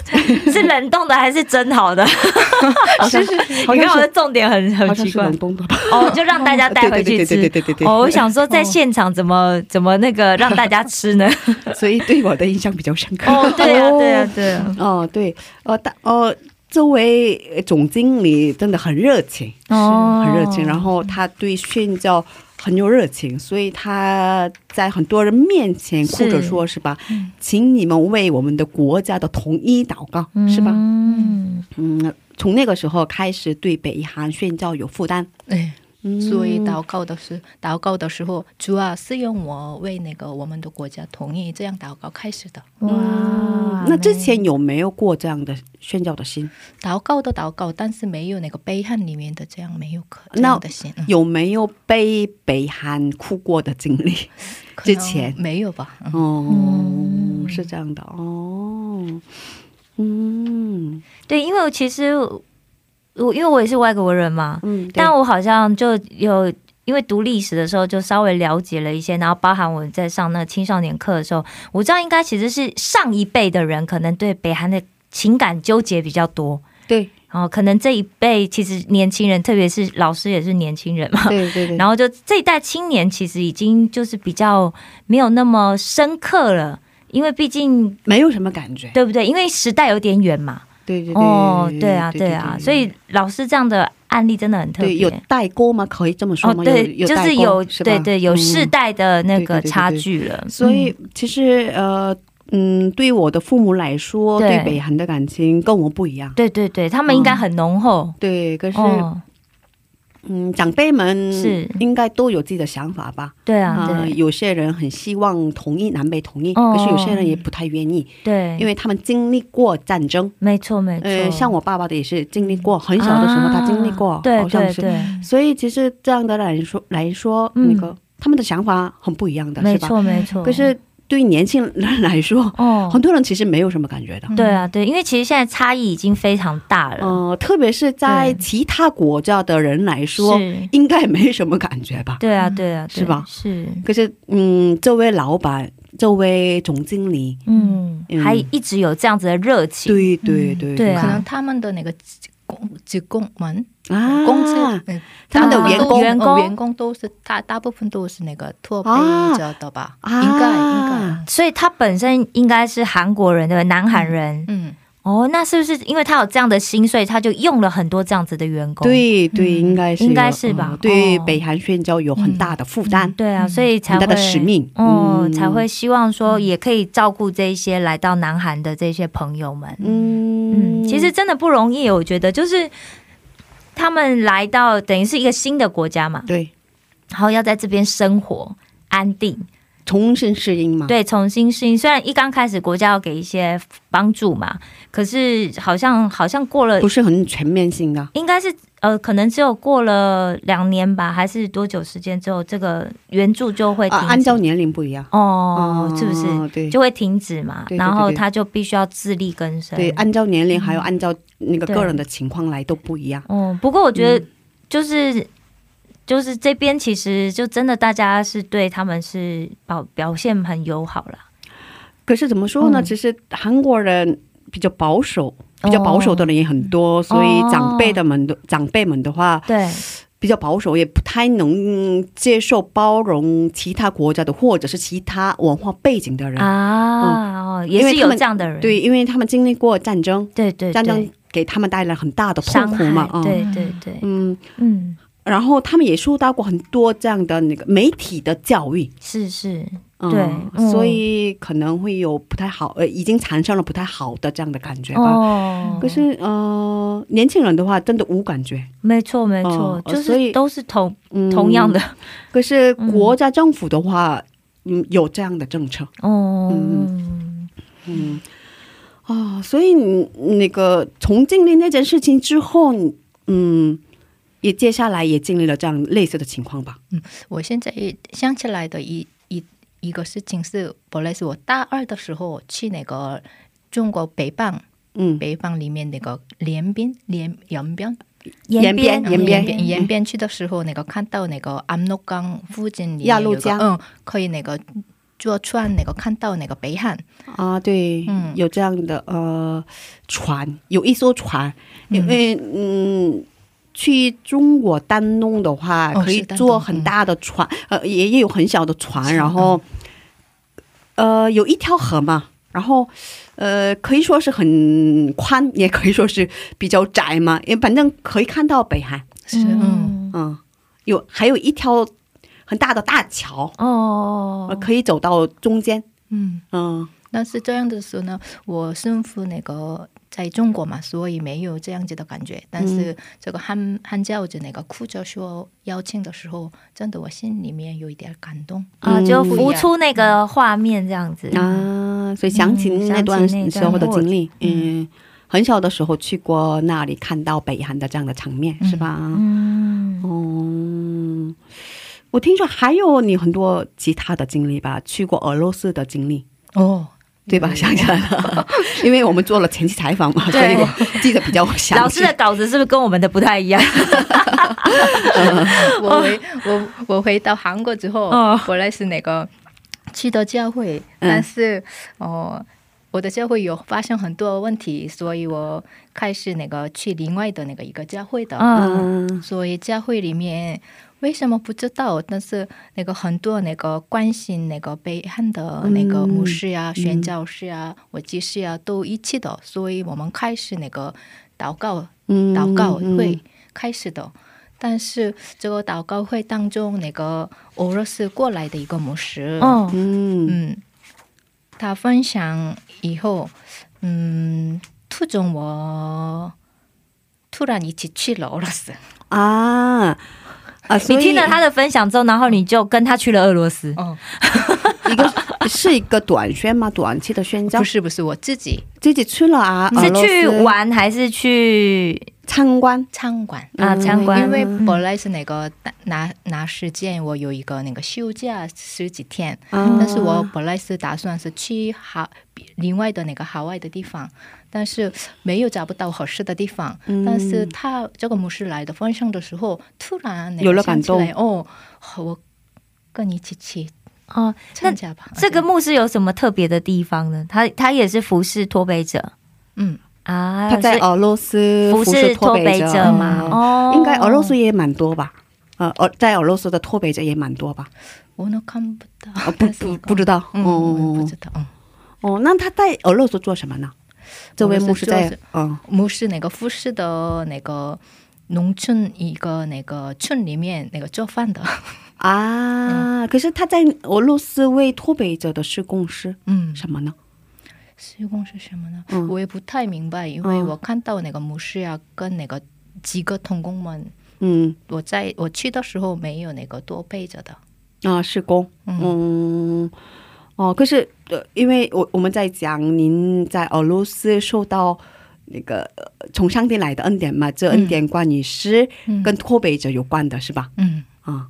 是冷冻的还是蒸好的？是是，好你看我的像是重点很很奇怪好像是冷。冻的吧？哦，就让大家带回去对对对对吃。对对对哦，我想说在现场怎么怎么那个让大家吃呢？对，所以对我的印象比较深刻。哦，对啊，对啊，对啊。哦对，呃大哦。这位总经理真的很热情，哦很热情，然后他对宣教 很有热情，所以他在很多人面前哭着说：“是吧？请你们为我们的国家的统一祷告，是吧？”嗯，嗯，从那个时候开始对北韩宣教有负担。哎，嗯所以祷告的是祷告的时候，主啊，是用我为那个我们的国家统一这样祷告开始的。哇嗯，那之前有没有过这样的宣教的心？祷告的祷告，但是没有那个悲恨里面的这样没有可这那样的心。嗯有没有被北韩哭过的经历？之前没有吧？嗯哦，是这样的哦，嗯对，因为我其实我因为我也是外国人嘛，嗯，但我好像就有因为读历史的时候就稍微了解了一些，然后包含我在上那个青少年课的时候，我知道应该其实是上一辈的人可能对北韩的情感纠结比较多。对然后可能这一辈其实年轻人，特别是老师也是年轻人嘛，对对对，然后就这一代青年其实已经就是比较没有那么深刻了，因为毕竟没有什么感觉，对不对？因为时代有点远嘛。对对对，哦，对啊，对啊，所以老师这样的案例真的很特别。对有代沟吗？可以这么说哦，吗？对，就是有对对有世嗯代的那个对对对对差距了。所以其实呃嗯，对我的父母来说，对对北韩的感情跟我不一样。对对对，他们应该很浓厚。对，可是、哦，嗯，长辈们是应该都有自己的想法吧？对啊，呃有些人很希望同意南北统一，哦可是有些人也不太愿意，对，因为他们经历过战争。没错没错，呃，像我爸爸的也是经历过，很小的时候他经历过，啊好像是。对对，所以其实这样的来说来说，嗯那个他们的想法很不一样的，没是吧？错没错。可是对于年轻人来说，哦很，多人其实没有什么感觉的。对啊对，因为其实现在差异已经非常大了。呃，特别是在其他国家的人来说，应该没什么感觉吧？对啊对啊，对是吧是，可是，嗯，这位老板，这位总经理，嗯，嗯还一直有这样子的热情。对对对对啊可能他们的那个职工职工们啊，公司，嗯他们的员工员工？呃员工都是大大部分都是那个脱北者的吧？啊。应该应该，所以他本身应该是韩国人对吧？南韩人。嗯，哦，那是不是因为他有这样的心，所以他就用了很多这样子的员工？对对，应该是应该是吧？呃对哦。北韩宣教有很大的负担，对啊，嗯所以才会很大的使命哦，嗯。才会希望说也可以照顾这些来到南韩的这些朋友们。嗯。嗯，其实真的不容易，我觉得就是他们来到等于是一个新的国家嘛，对。然后要在这边生活安定，重新适应嘛，对，重新适应。虽然一刚开始国家要给一些帮助嘛，可是好像好像过了不，是很全面性的，应该是呃，可能只有过了两年吧，还是多久时间之后，这个援助就会停啊，止。按照年龄不一样，哦，是不是？哦对就会停止嘛，对对对然后他就必须要自力更生。对，按照年龄还有按照那个个人的情况来都不一样。哦，不过我觉得嗯就是、就是这边其实就真的大家是对他们是表表现很友好了。可是怎么说呢？嗯。其实韩国人比较保守，比较保守的人也很多，所以长辈的们的长辈们的话对，比较保守，也不太能接受包容其他国家的或者是其他文化背景的人。啊，哦，也是有这样的人。对，因为他们经历过战争，对对战争，给他们带来很大的痛苦嘛害，，嗯。对对对，嗯，嗯，然后他们也受到过很多这样的那个媒体的教育，是是，嗯对嗯。所以可能会有不太好，呃，已经产生了不太好的这样的感觉吧。哦，可是呃，年轻人的话真的无感觉，没错没错哦，就是都是同嗯，同样的。可是国家政府的话，嗯，有这样的政策，哦，嗯，啊，所以你那个从经历那件事情之后，嗯，也接下来也经历了这样类似的情况吧。嗯，我现在也想起来的一一一个事情，是本来是我大二的时候去那个中国北方，嗯，北方里面那个连边连延边？延边延边延边。去的时候，那个看到那个安诺港附近，一路江，嗯，可以那个坐船，那个看到那个北汉。啊。对，嗯，有这样的呃船，有一艘船，因为嗯。去中国丹东的话，可以坐很大的船，呃，也也有很小的船，然后，呃，有一条河嘛，然后，呃，可以说是很宽，也可以说是比较窄嘛，也反正可以看到北海，是嗯。嗯，有还有一条很大的大桥，哦。呃，可以走到中间，嗯。嗯。但是这样的时候呢，我师傅那个在中国嘛，所以没有这样子的感觉。但是这个汉汉教子那个哭着说邀请的时候，真的我心里面有一点感动。啊，嗯就浮出那个画面这样子。啊，所以想起嗯那段那时候的经历，嗯，很小的时候去过那里，看到北韩的这样的场面，是吧？嗯，哦，我听说还有你很多其他的经历吧，去过俄罗斯的经历，哦，对吧？想起来了，因为我们做了前期采访嘛，所以我记得比较详细。老师的稿子是不是跟我们的不太一样？我回我我回到韩国之后，哦本来是那个去的教会，嗯但是哦。我的教会有发生很多问题，所以我开始那个去另外的那个一个教会的。嗯嗯所以教会里面为什么不知道？但是那个很多那个关心那个北韩的那个牧师呀、宣教师呀、我祭师呀都一起的，所以我们开始那个祷告嗯祷告会开始的。但是这个祷告会当中，那个俄罗斯过来的一个牧师，哦，嗯嗯，他分享以后，嗯，途中我突然一起去了俄罗斯。啊啊，你听了他的分享之后，然后你就跟他去了俄罗斯。哦，一个是一个短宣吗？短期的宣教不，是不是，我自己自己去了啊？俄是去玩还是去参观？参观。啊参观？因为嗯本来是那个拿拿时间，我有一个那个休假十几天，嗯但是我本来是打算是去好另外的那个海外的地方，但是没有找不到合适的地方。嗯但是他这个牧师来的方向的时候，突然有了感动哦，我跟你一起去哦，那参加吧。这个牧师有什么特别的地方呢？他他也是服侍脱北者嗯，啊，他在俄罗斯服侍脱北者嘛？嗯哦，应该俄罗斯也蛮多吧？呃，俄在俄罗斯的脱北者也蛮多吧？我都看不到，哦，不不不知道。嗯，嗯不哦知道，嗯。哦，那他在俄罗斯做什么呢？这位牧师在嗯。牧师那个富士的那个农村一个那个村里面那个做饭的，啊，可是他在俄罗斯为脱北者的施工是嗯，什么呢？施工是什么呢？嗯。我也不太明白，因为嗯。我看到那个牧师啊跟那个几个童工们，嗯。我在我去的时候没有那个多背着的，啊，施工。嗯。嗯，哦，可是呃，因为我我们在讲您在俄罗斯受到那个呃从上帝来的恩典嘛，这恩典关于是嗯跟脱北者有关的是吧？嗯，啊，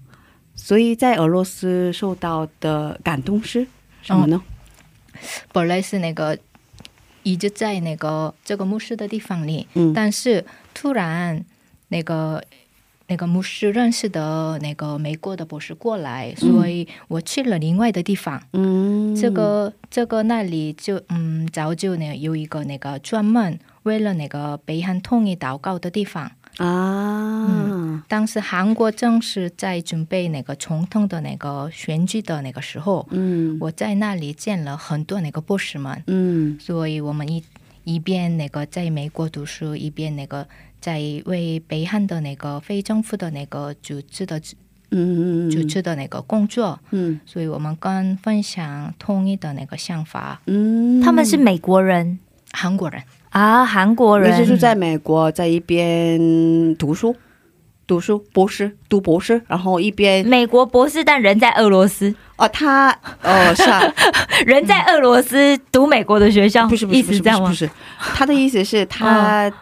所以在俄罗斯受到的感动是什么呢？本来是那个一直在那个这个牧师的地方里，嗯但是突然那个那个牧师认识的那个美国的博士过来，所以我去了另外的地方。嗯，这个这个那里就嗯早就呢有一个那个专门为了那个北韩统一祷告的地方。啊，当时韩国正是在准备那个总统的那个选举的那个时候，嗯我在那里见了很多那个博士们。嗯所以我们一一边那个在美国读书，一边那个在为北韩的那个非政府的那个组织的嗯组织的那个工作，嗯。所以我们跟分享统一的那个想法。嗯，他们是美国人？韩国人，啊，韩国人。那就是在美国，在一边读书，读书博士读博士，然后一边美国博士，但人在俄罗斯，哦，他哦是啊，人在俄罗斯读美国的学校，不是不是不是不？是，他的意思是他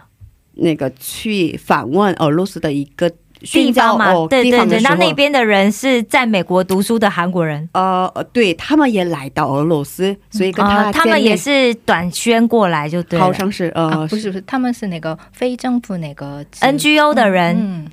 那个去访问俄罗斯的一个地方嘛，哦对对对，那那边的人是在美国读书的韩国人，呃呃对他们也来到俄罗斯，所以跟他啊，他们也是短宣过来就对好像是呃、啊，不是不是，他们是那个非政府那个 NGO 的人，嗯，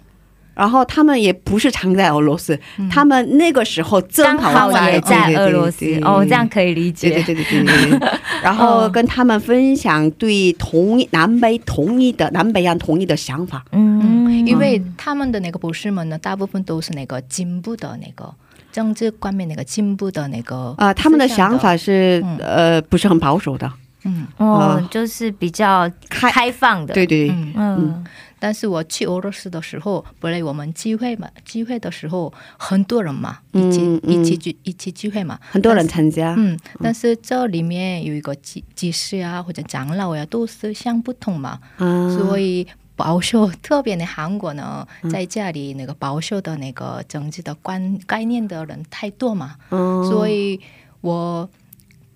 然后他们也不是常在俄罗斯，他们那个时候正好在也在俄罗斯对对对哦，这样可以理解。对对对对对。然后跟他们分享对同一南北统一的南北洋统一的想法。嗯，因为他们的那个博士们呢，大部分都是那个进步的那个政治观面那个进步的那个啊、他们的想想，法是、嗯。呃不是很保守的，嗯。哦啊，就是比较开开放的，对对对，嗯，嗯，但是我去俄罗斯的时候，本来我们聚会嘛，聚会的时候很多人嘛，一起、一起聚一起聚会嘛，很多人参加，嗯，但是这里面有一个祭祭司啊或者长老呀，都是相不同嘛，啊，所以保守，特别的韩国呢，在家里那个保守的那个政治的观概念的人太多嘛，嗯所以我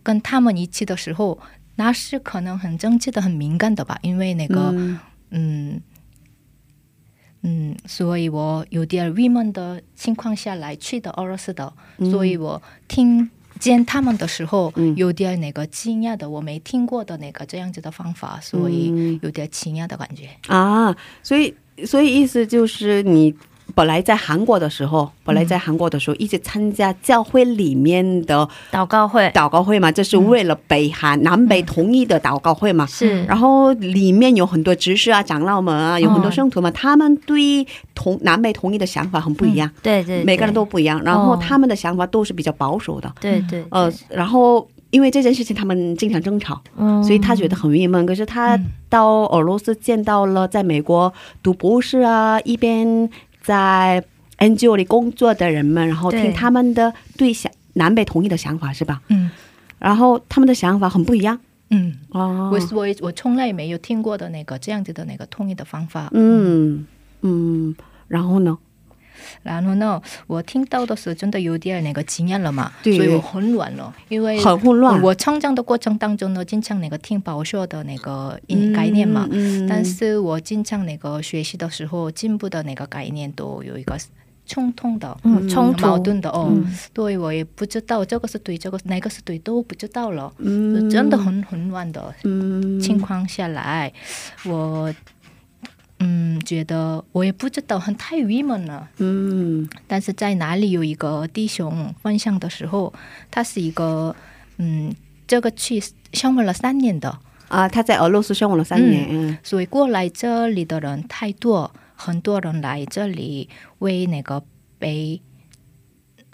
跟他们一起的时候，那是可能很政治的很敏感的吧，因为那个嗯。嗯嗯，所以我有点郁闷的情况下来去的俄罗斯的，所以我听见他们的时候，嗯。有点那个惊讶的，我没听过的那个这样子的方法，所以嗯。有点惊讶的感觉。啊，所以所以意思就是你本来在韩国的时候，本来在韩国的时候一直参加教会里面的祷告会。祷告会嘛，这是为了北韩、南北统一的祷告会嘛。是，然后里面有很多执事啊、长老们啊，有很多圣徒嘛，他们对同南北统一的想法很不一样，对对，对每个人都不一样。然后哦。他们的想法都是比较保守的，对对，呃，然后因为这件事情他们经常争吵，嗯。所以他觉得很郁闷。可是他嗯。到俄罗斯见到了在美国读博士啊，一边在 NGO 里工作的人们，然后听他们的对想南北统一的想法是吧？嗯然后他们的想法很不一样嗯，哦我我我从来没有听过的那个这样子的那个统一的方法。嗯嗯，然后呢？然后呢，我听到的时候真的有点那个惊讶了嘛，对。所以我混乱了，因为很混乱。我成长的过程当中呢，经常那个听保守的那个嗯概念嘛，嗯。但是我经常那个学习的时候，进步的那个概念都有一个冲突的。嗯冲突。矛盾的哦，嗯。对我也不知道这个是对，这个哪个是对都不知道了，嗯。真的很混乱的嗯。情况下来，我嗯觉得我也不知道，很太郁闷了。嗯但是在哪里有一个弟兄分享的时候，他是一个嗯，这个去生活了三年的，啊，他在俄罗斯生活了三年，嗯所以过来这里的人太多，很多人来这里为那个北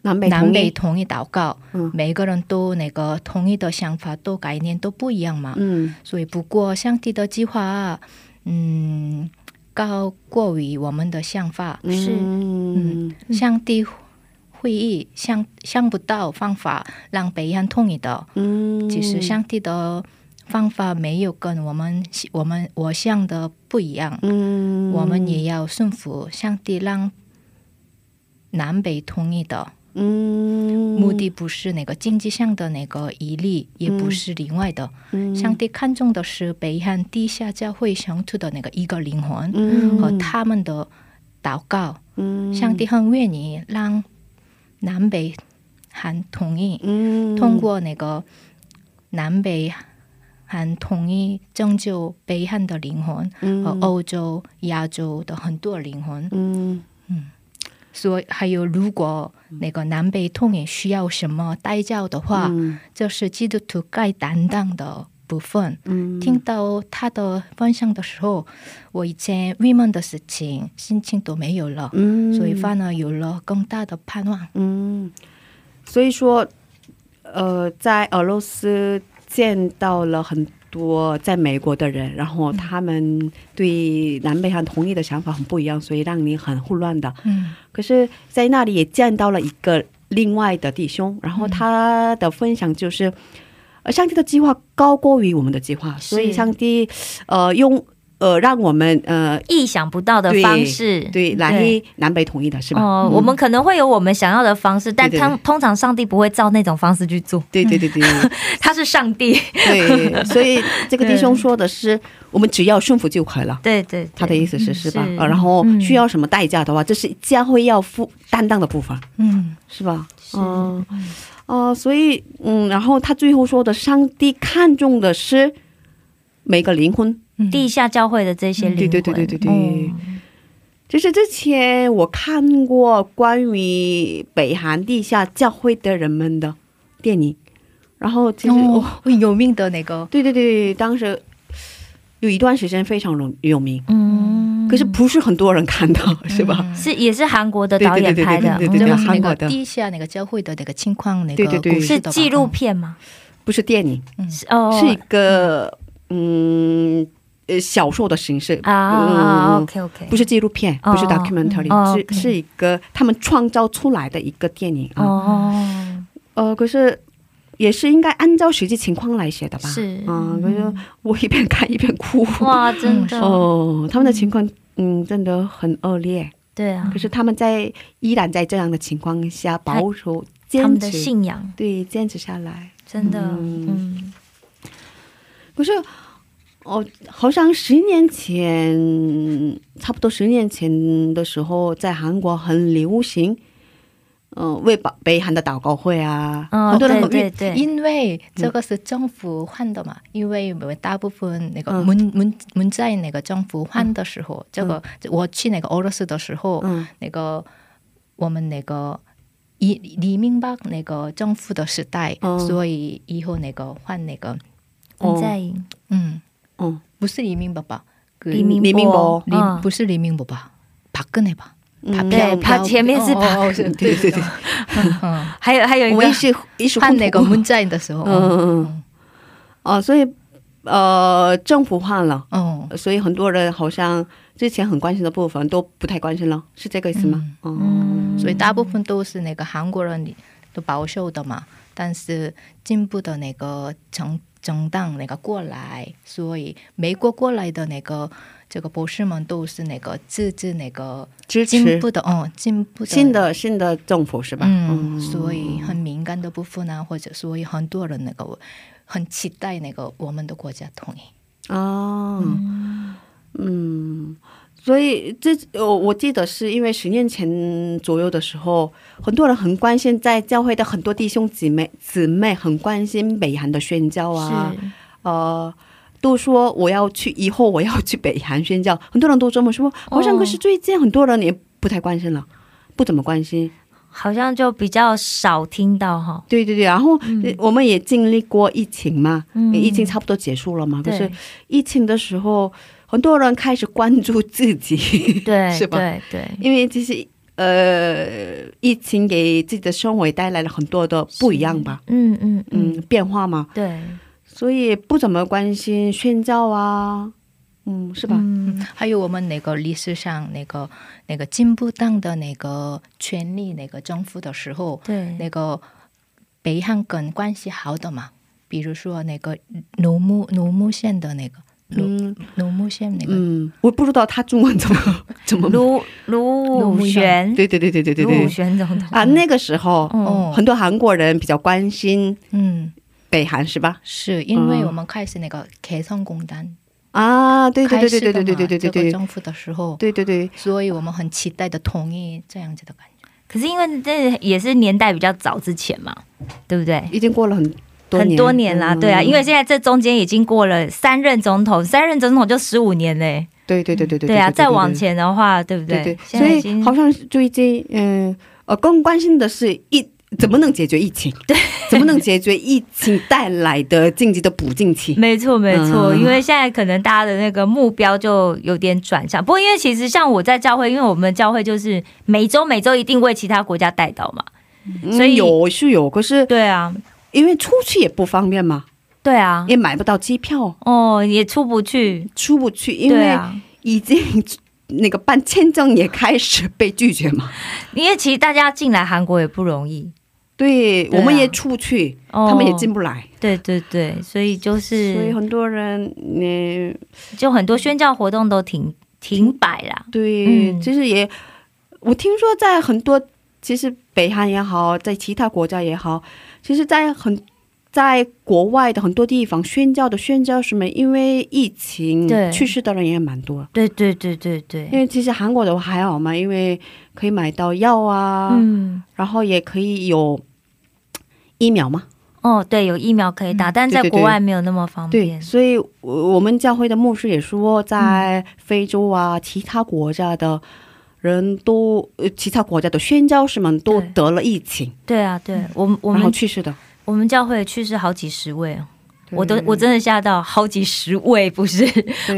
南北南，北统一祷告，嗯。每个人都那个统一的想法、都概念都不一样嘛，嗯。所以不过上帝的计划，嗯，高过于我们的想法，是嗯上帝会议想想不到方法让北韩统一的，嗯，其实上帝的方法没有跟我们我们我想的不一样，嗯，我们也要顺服上帝让南北统一的。嗯目的不是那个经济上的那个盈利，也不是另外的。嗯上帝看重的是北韩地下教会相处的那个一个灵魂嗯和他们的祷告。嗯上帝很愿意让南北韩统一，嗯通过那个南北韩统一拯救北韩的灵魂嗯和欧洲、亚洲的很多灵魂。嗯所以还有，如果那个南北通也需要什么代价的话，嗯这是基督徒该担当的部分。嗯听到他的分享的时候，我以前郁闷的事情心情都没有了，嗯所以反而有了更大的盼望。嗯，所以说，呃，在俄罗斯见到了很多在美国的人，然后他们对南北韩统一的想法很不一样，所以让你很混乱的。嗯。可是，在那里也见到了一个另外的弟兄，然后他的分享就是，呃，上帝的计划高过于我们的计划，所以上帝，呃，用呃让我们呃意想不到的方式，对来南北统一的是吧？哦、嗯我们可能会有我们想要的方式，但通通常上帝不会照那种方式去做，对对对对。他是上帝。对，所以这个弟兄说的是，我们只要顺服就可以了。对对对他的意思是是吧？呃，然后嗯需要什么代价的话，这是教会要负担当的部分，嗯是吧？嗯，哦，所以嗯，然后他最后说的，上帝看重的是每个灵魂。嗯。地下教会的这些灵魂，对对对对对对。嗯就是之前我看过关于北韩地下教会的人们的电影，然后其实我、哦，有名的那个，对对对，当时有一段时间非常有有名，嗯。可是不是很多人看到，是吧？嗯是也是韩国的导演拍的，对对对对对对嗯这个是那个韩国的。地下那个教会的那个情况，那个对对对是纪录，片吗？不是电影，嗯是哦，是一个嗯呃小说的形式啊嗯，OK OK，不是纪录片，哦不是 documentary，、哦是是一个他们创造出来的一个电影啊。哦，呃，可是也是应该按照实际情况来写的吧？是。嗯，可是我一边看一边哭。哇，真的，哦，他们的情况嗯真的很恶劣，对啊。可，是他们在依然在这样的情况下保守他坚们的持，信仰。对坚持下来。真的，嗯。嗯，可是，哦，好像十年前，差不多十年前的时候，在韩国很流行，嗯，为北韩的祷告会啊。因为这个是政府换的嘛，因为大部分那个文文文在那个政府换的时候，这个我去那个俄罗斯的时候，那个我们那个，以李明白那个政府的时代，所以以后那个换那个文在寅。嗯。嗯，不是李明白吧？그 李明李明博李嗯不是李明博吧？박근혜吧？嗯对，他前面是哦哦是对对对，嗯，还有还有一个我一时一时换那个糊涂 문자인的时候，嗯嗯嗯，哦，所以呃，政府换了，哦，所以很多人好像之前很关心的部分都不太关心了，是这个意思吗？嗯嗯，所以大部分都是那个韩国人都保守的嘛，但是进步的那个政 政党那个过来，所以美国过来的那个这个博士们都是那个支持那个支进持步的，哦，进步的。新的新的政府是吧？嗯，所以很敏感的部分呢，或者所以很多人那个很期待那个我们的国家统一。哦，嗯，所以这我我记得是因为十年前左右的时候，很多人很关心，在教会的很多弟兄姊妹姊妹很关心北韩的宣教啊，呃。都说我要去，以后我要去北韩宣教，很多人都这么说。好像可是最近很多人也不太关心了，不怎么关心。好像就比较少听到哈，对对对，然后、我们也经历过疫情嘛，嗯疫情差不多结束了嘛。可是疫情的时候，很多人开始关注自己对 是吧？对对。因为这是呃疫情给自己的生活带来了很多的不一样吧。嗯嗯嗯。变化嘛。对。所以不怎么关心宣教啊。嗯是吧？嗯。还有我们那个历史上那个那个进步党的那个权利那个政府的时候对。那个北汉跟关系好的嘛比如说那个农牧农牧县的那个卢那个，嗯，我不知道他中文怎么 怎么。卢卢武铉，对对对对对对对，武铉总统。啊，那个时候，嗯，很多韩国人比较关心，嗯，北韩是吧？是因为我们开始那个开善工单。啊，对对对对对对对对对对对，政府的时候，对对对，所以我们很期待的同意这样子的感觉。可是因为这也是年代比较早之前嘛，对不对？已经过了很很多年啦，嗯对啊，因为现在这中间已经过了三任总统，三任总统就十五年嘞，对对对对对对啊，再往前的话，对不对？所以好像是最近嗯呃更关心的是疫怎么能解决疫情，对，怎么能解决疫情带来的经济的补进期？没错，没错，嗯因为现在可能大家的那个目标就有点转向。不过，因为其实像我在教会，因为我们教会就是每周每周一定为其他国家带到嘛，所以嗯有是有，可是对啊，因为出去也不方便嘛，对啊，也买不到机票，哦，也出不去，出不去，因为已经那个办签证也开始被拒绝嘛。因为其实大家进来韩国也不容易，对，对啊。我们也出不去，哦他们也进不来，对对对，所以就是所以很多人，嗯，就很多宣教活动都停停摆了，对，嗯。其实也，我听说在很多，其实北韩也好，在其他国家也好，其实，在很在国外的很多地方，宣教的宣教士们因为疫情对去世的人也蛮多。对对对对对因，为其实韩国的话还好嘛，因为可以买到药啊，嗯。然后也可以有疫苗嘛。哦，对，有疫苗可以打，但在国外没有那么方对，便。所以我我们教会的牧师也说，在非洲啊，其他国家的人都，呃，其他国家的宣教士们都得了疫情，对啊，对我们我然后们去世的。我们教会去世好几十位哦，我都我真的吓到，好几十位不是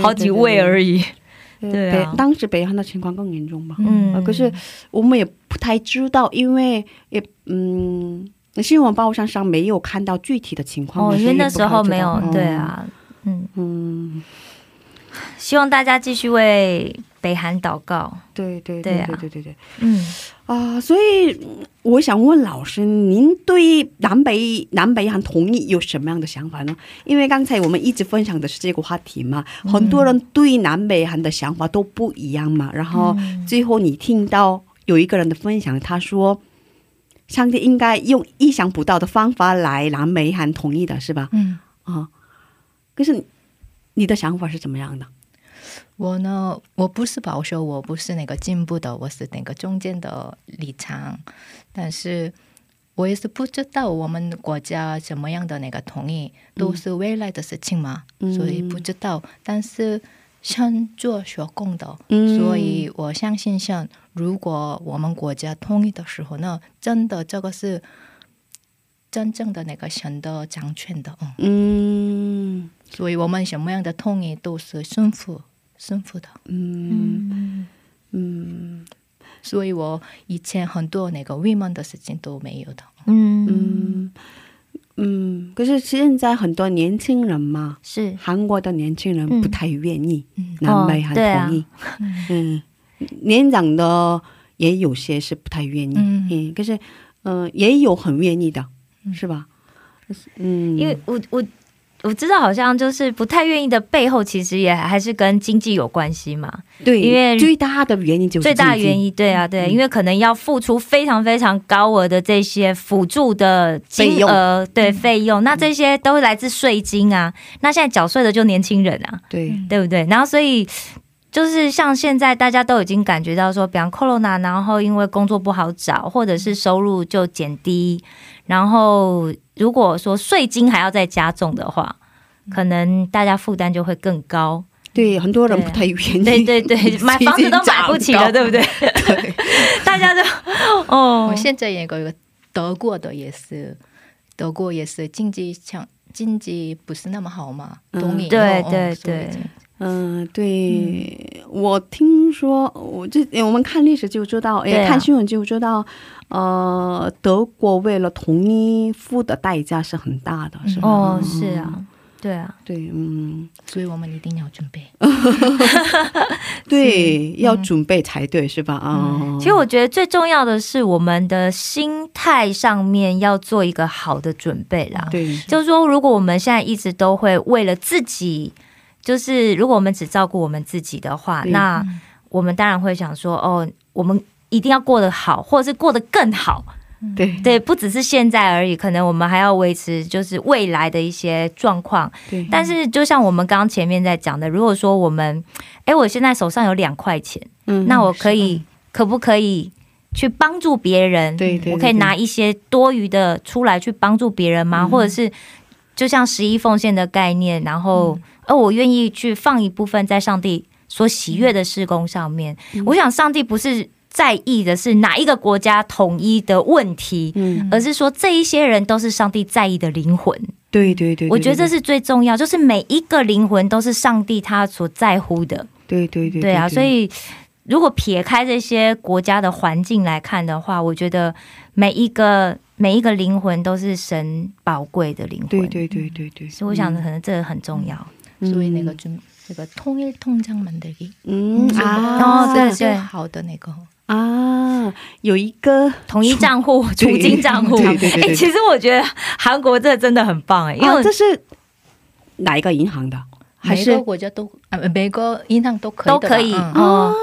好几位而已。对对啊当时北韩的情况更严重嘛。嗯呃可是我们也不太知道，因为也嗯，新闻报上上没有看到具体的情况。哦，因为那时候没有对。啊，嗯，嗯，希望大家继续为北韩祷告。对对对啊对对对对嗯，啊、所以嗯我想问老师，您对南北南北韩统一有什么样的想法呢？因为刚才我们一直分享的是这个话题嘛，很多人对南北韩的想法都不一样嘛。然后最后你听到有一个人的分享，他说。上帝应该用意想不到的方法来南北韩统一的，是吧？嗯，啊，可是你你的想法是怎么样的？我呢，我不是保守，我不是那个进步的，我是那个中间的立场。但是我也是不知道我们国家什么样的那个统一都是未来的事情嘛，嗯。所以不知道。但是先做学工的，嗯。所以我相信像如果我们国家统一的时候呢，真的这个是真正的那个神的掌权的，嗯，嗯。所以我们什么样的统一都是顺服顺服的。嗯。嗯。所以我以前很多那个 women 的事情都没有的。嗯，嗯。嗯，可是现在很多年轻人嘛，是。韩国的年轻人嗯不太愿意嗯。南北韩哦对啊，嗯，年长的也有些是不太愿意，嗯。嗯，可是嗯、呃也有很愿意的，嗯。是吧？嗯，因为我我我知道，好像就是不太愿意的背后，其实也还是跟经济有关系嘛。对，因为最大的原因就是最大的原因，对啊，对，嗯因为可能要付出非常非常高额的这些辅助的金额，对费用，那这些都是来自税金啊。那现在缴税的就年轻人啊，对，对不对？然后所以。就是像现在大家都已经感觉到说，比方 corona，然后因为工作不好找，或者是收入就减低，然后如果说税金还要再加重的话，可能大家负担就会更高。对，很多人不太愿意，对对对，买房子都买不起了，对不对？对，大家都哦。我，现在也有一个德国的也是，德国也是经济强，经济不是那么好嘛，嗯。东印对哦对对。嗯，对，我听说，我这我们看历史就知道，也看新闻就知道，呃，德国为了统一付的代价是很大的，是吧？哦，嗯。是，啊，对啊，对，嗯，所以我们一定要准备。对，要准备才对，是吧？啊、其实我觉得最重要的是我们的心态上面要做一个好的准备啦。对，就是说，如果我们现在一直都会为了自己，就是如果我们只照顾我们自己的话，那我们当然会想说，哦，我们一定要过得好，或者是过得更好。对，对，不只是现在而已，可能我们还要维持就是未来的一些状况。对，但是，就像我们刚刚前面在讲的，如果说我们，哎，我现在手上有两块钱，嗯那我可以可不可以去帮助别人？对对，我可以拿一些多余的出来去帮助别人吗？嗯或者是就像十一奉献的概念，然后，嗯而我愿意去放一部分在上帝所喜悦的施工上面。嗯我想，上帝不是在意的是哪一个国家统一的问题嗯。而是说这一些人都是上帝在意的灵魂。对对对我觉得这是最重要就是每一个灵魂都是上帝他所在乎的。对对对啊所以如果撇开这些国家的环境来看的话我觉得每一个每一个灵魂都是神宝贵的灵魂。对对对对所以我想可能这个很重要。所以那个就那个通一通江门的嗯啊对对。好的那个。啊，有一个统一账户、储 对金账户，哎、其实我觉得韩国这真的很棒哎、因为啊，这是哪一个银行的？还每是个国家都啊每个银行都可以都可以嗯。哦。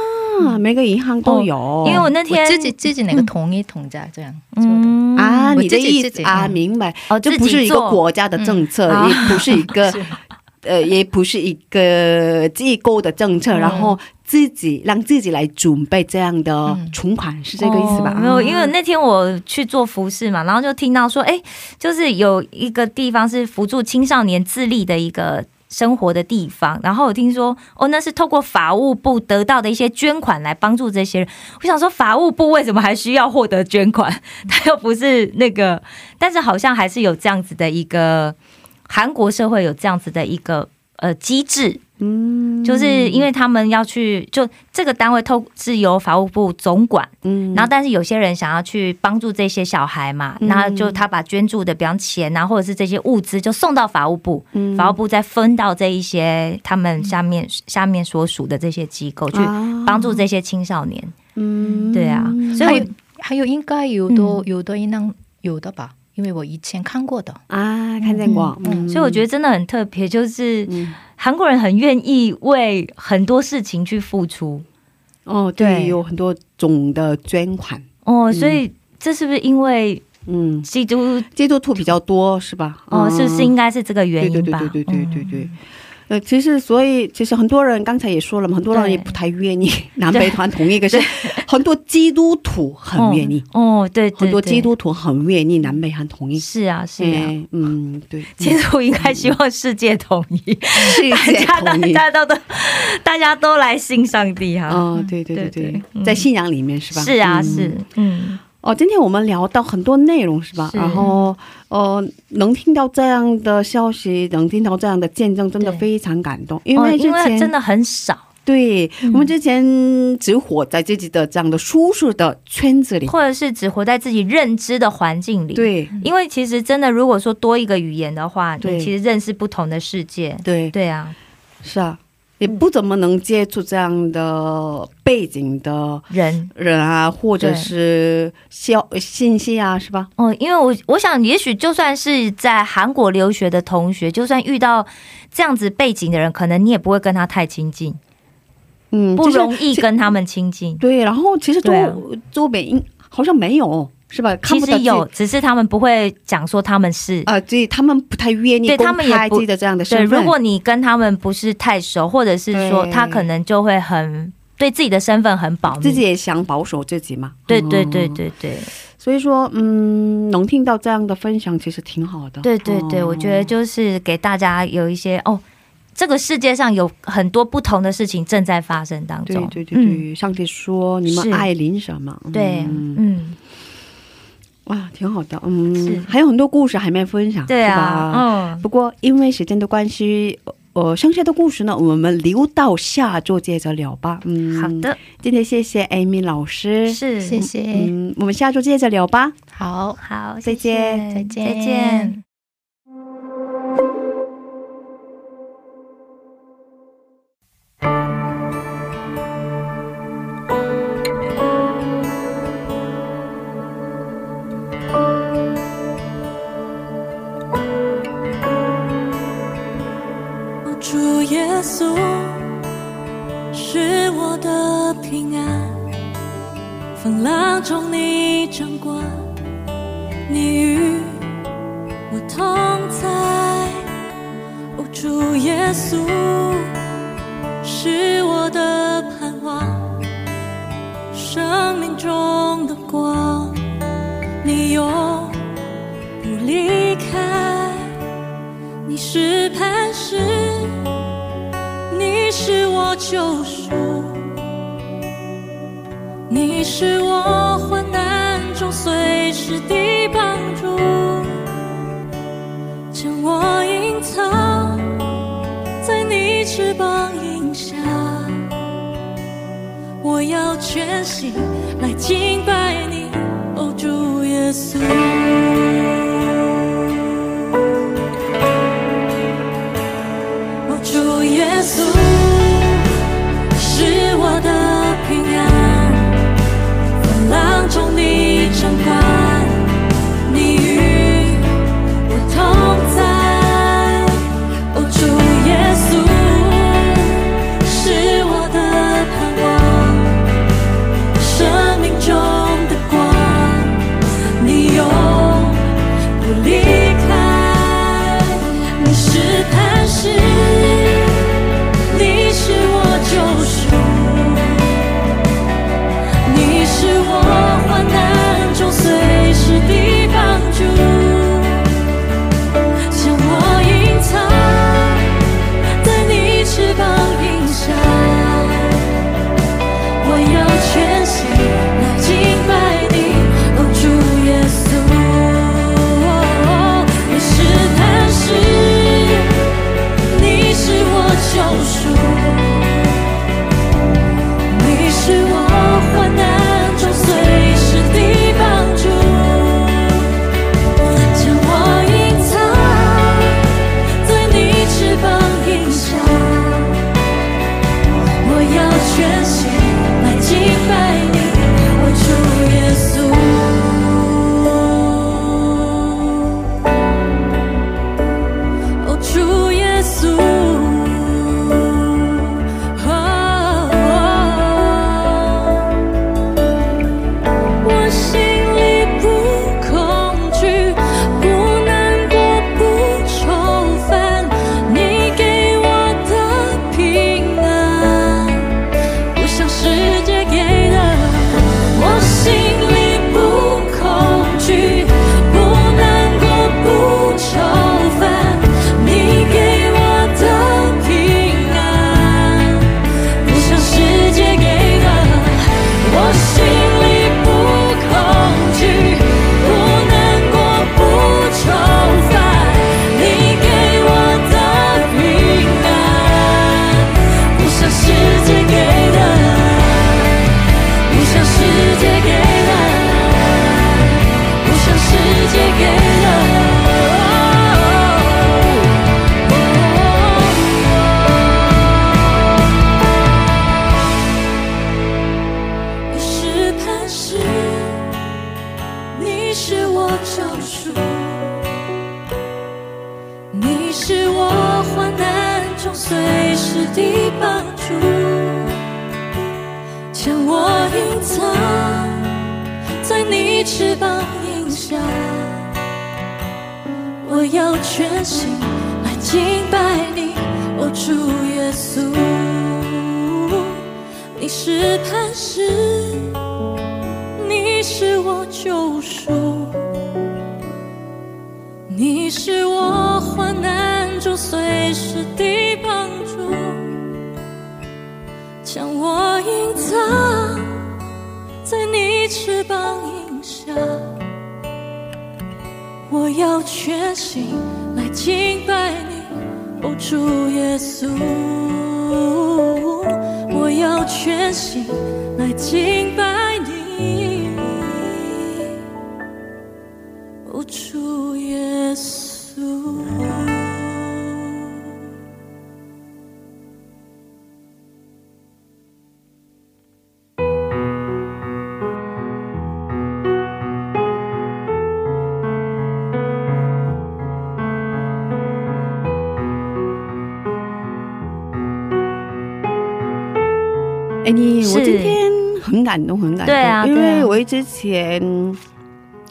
啊，每个银行都有，因为我那天我自己自己那个统一统价这样做的。嗯啊，你的意思啊，嗯。明白。哦，这不是一个国家的政策，嗯。也不是一个 是呃，也不是一个机构的政策，嗯然后自己让自己来准备这样的嗯存款，是这个意思吧？哦没有，啊因为那天我去做服饰嘛，然后就听到说，哎，就是有一个地方是辅助青少年自立的一个。生活的地方，然后我听说，哦，那是透过法务部得到的一些捐款来帮助这些人。我想说，法务部为什么还需要获得捐款？他又不是那个，但是好像还是有这样子的一个韩国社会有这样子的一个呃机制，嗯，就是因为他们要去，就这个单位透是由法务部总管，嗯，然后但是有些人想要去帮助这些小孩嘛，嗯。然后就他把捐助的，比方钱啊，或者是这些物资，就送到法务部，嗯。法务部再分到这一些他们下面下面所属的这些机构去啊。帮助这些青少年。嗯。对啊，所以还有还有应该有的、嗯。有的应当有的吧，因为我以前看过的。啊看见过嗯所以我觉得真的很特别就是韩国人很愿意为很多事情去付出。哦对有很多总的捐款。哦所以这是不是因为嗯。基督基督徒比较多是吧？哦是不是应该是这个原因吧。对对对对对呃，其实所以其实很多人刚才也说了嘛，很多人也不太愿意南北团统一，可是很多基督徒很愿意，哦，对对，对很多基督徒很愿意南北韩统一。是啊是啊，哎嗯，对，基督徒应该希望世界统一，世界 大家大。家都都大家都来信上帝哈。哦，对对对对在信仰里面是吧？是啊，嗯是，嗯，哦，今天我们聊到很多内容是吧？是。然后呃，能听到这样的消息，能听到这样的见证，真的非常感动。因哦为之前、因为真的很少，对、嗯。我们之前只活在自己的这样的舒适的圈子里，或者是只活在自己认知的环境里。，对。因为其实真的，如果说多一个语言的话，对。你其实认识不同的世界。对。对啊，是啊，也不怎么能接触这样的背景的人人啊，或者是消信息啊，是吧？哦，因为我我想，也许就算是在韩国留学的同学，就算遇到这样子背景的人，可能你也不会跟他太亲近，嗯，不容易跟他们亲近。对，然后其实周、对啊周边应好像没有，是吧？看不到其实有，只是他们不会讲说他们是。啊，对他们不太愿意对公他们也不开自己的这样的对，身份。如果你跟他们不是太熟，或者是说他可能就会很对自己的身份很保密。自己也想保守自己嘛，对对对嗯对对所以说，嗯，能听到这样的分享，其实挺好的。对对对，哦我觉得就是给大家有一些哦，这个世界上有很多不同的事情正在发生当对中。对对对，上帝说你们爱邻舍嘛，嗯对，嗯嗯，哇，挺好的，嗯，还有很多故事还没分享，对吧？啊，嗯，不过因为时间的关系，呃，剩下的故事呢，我们留到下周接着聊吧。嗯，好，的，今天谢谢 Amy 老师，是，谢谢，嗯，我们下周接着聊吧。好，好，再见。再见。再见。稣是我的平安，风浪中你掌管，你与我同在。哦，主耶稣是我的盼望，生命中的光，你永不离开。你是磐石，你是我救赎，你是我患难中随时的帮助，将我隐藏在你翅膀荫下，我要全心来敬拜你，哦，主耶稣。是你是磐石，你是我救赎。你是我患难中随时的帮助，将我隐藏在你翅膀荫下。我要全心来敬拜你，哦主耶稣。要全心来敬拜。很感动，很感动，对啊因为我之前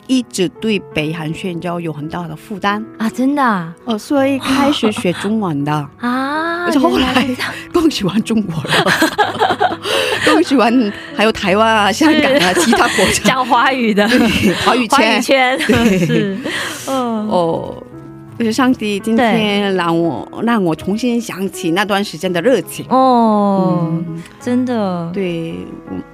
一直对北韩宣教有很大的负担，啊，真的啊，哦，所以开始学中文的，啊而且后来更 喜欢中国了，更喜欢还有台湾啊、香港啊、其他国家。讲华语的。对华语华语圈圈是，嗯，哦。就是上帝今天让我让我重新想起那段时间的热情。哦，嗯，真的，对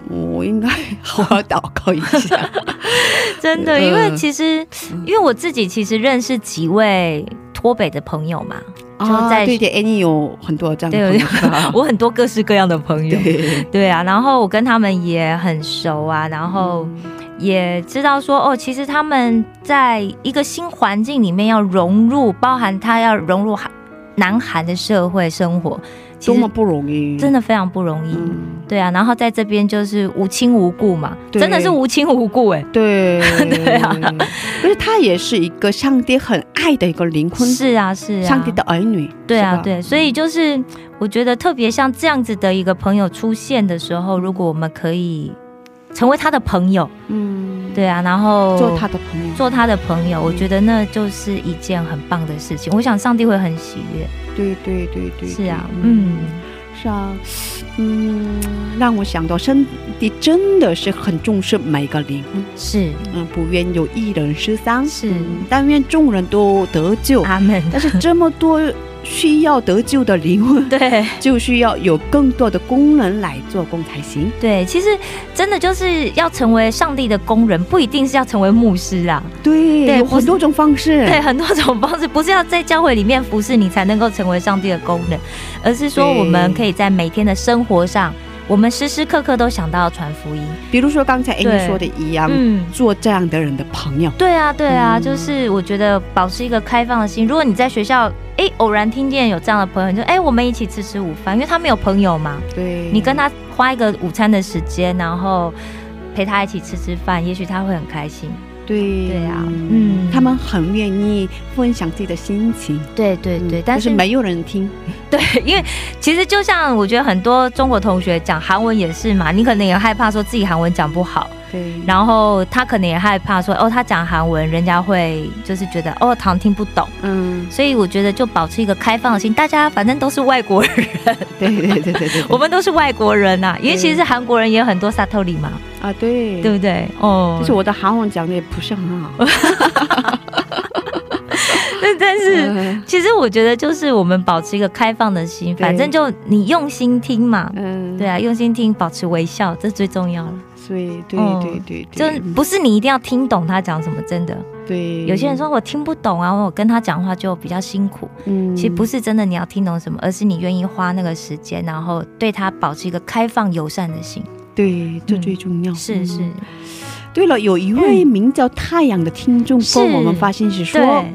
我我应该好好祷告一下。真的，嗯因为其实，因为我自己其实认识几位脱北的朋友嘛，就在啊、对对，Annie 有很多这样的朋友。我很多各式各样的朋友，对，对啊，然后我跟他们也很熟啊，然后也知道说，哦，其实他们在一个新环境里面要融入，包含他要融入韩南韩的社会生活，多么不容易，真的非常不容易。嗯，对啊，然后在这边就是无亲无故嘛，真的是无亲无故哎、对。对啊，可是他也是一个上帝很爱的一个灵魂，是啊是啊，上帝的儿女，对啊对，所以就是我觉得特别像这样子的一个朋友出现的时候，如果我们可以成为他的朋友，嗯，对啊，然后做他的朋友，做他的朋友，我觉得那就是一件很棒的事情。我想上帝会很喜悦。对对对对，是啊嗯，是啊，嗯，让我想到上帝真的是很重视每个灵魂，是嗯，不愿有一人失丧，是嗯但愿众人都得救。阿门。但是这么多需要得救的灵魂，对就需要有更多的工人来做工才行。对，其实真的就是要成为上帝的工人，不一定是要成为牧师啊。对，对有很多种方式。对，很多种方式，不是要在教会里面服侍你才能够成为上帝的工人，而是说我们可以在每天的生活上，我们时时刻刻都想到传福音。比如说刚才 Amy 说的一样，嗯。做这样的人的朋友。对啊，对啊，嗯就是我觉得保持一个开放的心。如果你在学校，哎，偶然听见有这样的朋友，你就哎，我们一起吃吃午饭，因为他没有朋友嘛，对，你跟他花一个午餐的时间，然后陪他一起吃吃饭，也许他会很开心。对对啊嗯嗯他们很愿意分享自己的心情。对对对，但是没有人听。对，因为其实就像我觉得很多中国同学讲韩文也是嘛，你可能也害怕说自己韩文讲不好，对，然后他可能也害怕说哦，他讲韩文人家会就是觉得哦，好像听不懂，嗯，所以我觉得就保持一个开放的心，大家反正都是外国人，对对对对对对，我们都是外国人呐、因为其实韩国人也有很多萨托里嘛，啊对。对不对？哦。就是我的韩文讲的也不是很好。但 但是。嗯其实我觉得就是我们保持一个开放的心，反正就你用心听嘛，嗯，对啊，用心听，保持微笑，这最重要了。所以对嗯对对。就，不是你一定要听懂他讲什么，真的。对，有些人说我听不懂啊，我跟他讲话就比较辛苦。嗯。其实不是真的你要听懂什么，而是你愿意花那个时间，然后对他保持一个开放友善的心。对，这最重要。是是。嗯，对了，有一位名叫太阳的听众是。跟我们发信息说对，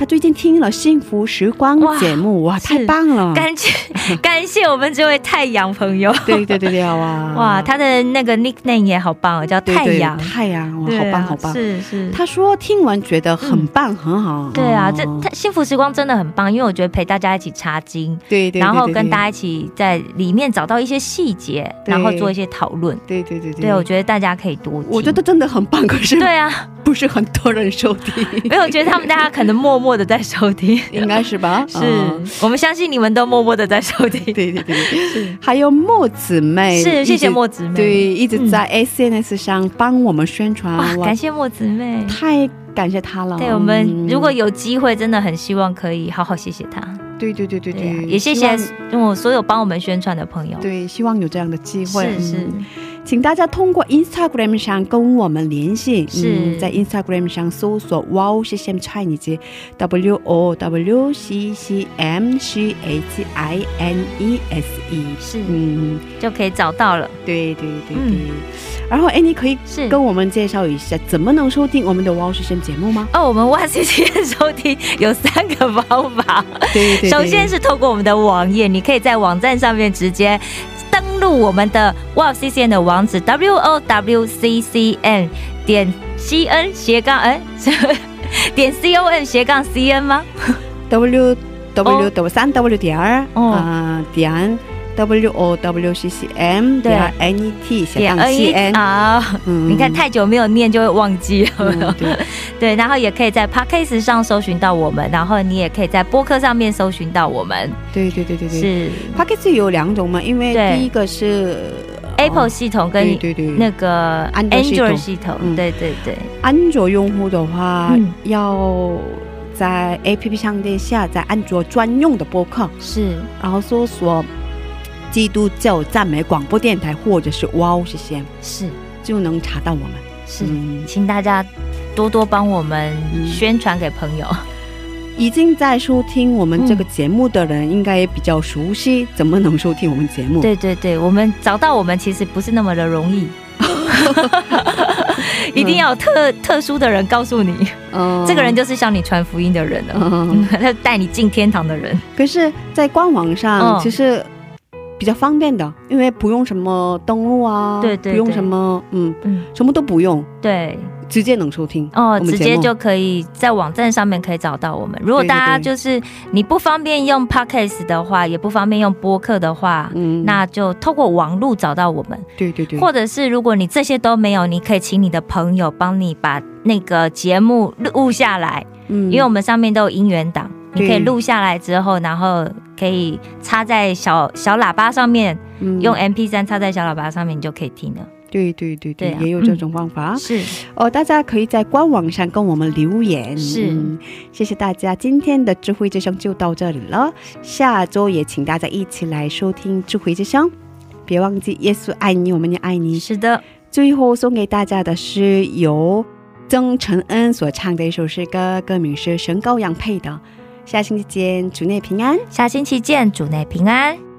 他最近听了《幸福时光》哇节目，哇，是太棒了！感谢 感谢我们这位太阳朋友。对对对对，哇哇，他的那个 nickname 也好棒哦，叫太阳。太阳，哇，好棒好棒。是是。他说听完觉得很棒，很好。对啊，哦这他幸福时光真的很棒，因为我觉得陪大家一起查经，对对对，然后跟大家家一起在里面找到一些细节，然后做一些讨论。对对对对，我觉得大家可以多听。我觉得真的很棒，可是对啊，不是很多人收听，没有，我觉得他们大家可能默默的在收听。应该是吧？是嗯我们相信你们都默默的在收听。对对对对，还有墨姊妹，是，谢谢一直墨姊妹。对，一直在 SNS 上帮我们宣传，感谢墨姊妹。太感谢她了。对我们嗯如果有机会，真的很希望可以好好谢谢她。对对对对对啊，也谢谢我所有帮我们宣传的朋友。对，希望有这样的机会。是是嗯请大家通过 Instagram 上跟我们联系，是嗯在 Instagram 上搜索 Wow CCM Chinese W O W C C M C H I N E S E。是，嗯，就可以找到了。对对对对。嗯然后，哎，你可以是跟我们介绍一下怎么能收听我们的 Wow CCM 节目吗？哦，我们 Wow C C 收听有三个方法。对对对首先是透过我们的网页，你可以在网站上面直接登录我们的 Wow C C M 的网址 W O W C C N 点 C N 斜杠哎 点 C O N 斜杠 C N 吗？W W W 三 W 点儿哦啊点 W O W C C M 对点 N E T 斜点杠 C E N。啊，嗯你看太久没有念就会忘记了。嗯对 对，然后也可以在 Podcast 上搜寻到我们，然后你也可以在播客上面搜寻到我们。对对对对对。是 p o c k e t 有两种嘛，因为第一个是 Apple 哦。系统跟对对对。那个安卓系统。Android 系统，嗯。对对对，安卓用户的话，嗯。要在 APP 上面下载安卓专用的播客，是。然后搜索基督教赞美广播电台或者是 Wow 这些，是。就能查到我们。是，嗯。请大家多多帮我们嗯。宣传给朋友。已经在收听我们这个节目的人，应该也比较熟悉怎么能收听我们节目。对对对，我们找到我们其实不是那么的容易。一定要有特特殊的人告诉你，嗯。这个人就是向你传福音的人了，嗯，他带你进天堂的人。可是，在官网上嗯。其实比较方便的，因为不用什么登录啊，对对对不用什么，嗯，嗯，什么都不用，对，直接能收听。哦，直接就可以在网站上面可以找到我们。如果大家就是你不方便用 Podcast 的话，也不方便用播客的话，嗯，那就透过网络找到我们。对对对，或者是如果你这些都没有，你可以请你的朋友帮你把那个节目录下来，嗯因为我们上面都有音源档，你可以对录下来之后，然后可以插在小小喇叭上面，嗯用 MP 三插在小喇叭上面，你就可以听了。对对对对，对啊也有这种方法。是，哦，大家可以在官网上跟我们留言。是嗯谢谢大家，今天的智慧之声就到这里了。下周也请大家一起来收听智慧之声，别忘记耶稣爱你，我们也爱你。是的，最后送给大家的是由曾承恩所唱的一首诗歌，歌名是《神羔羊配的》。下星期见，主内平安。下星期见，主内平安。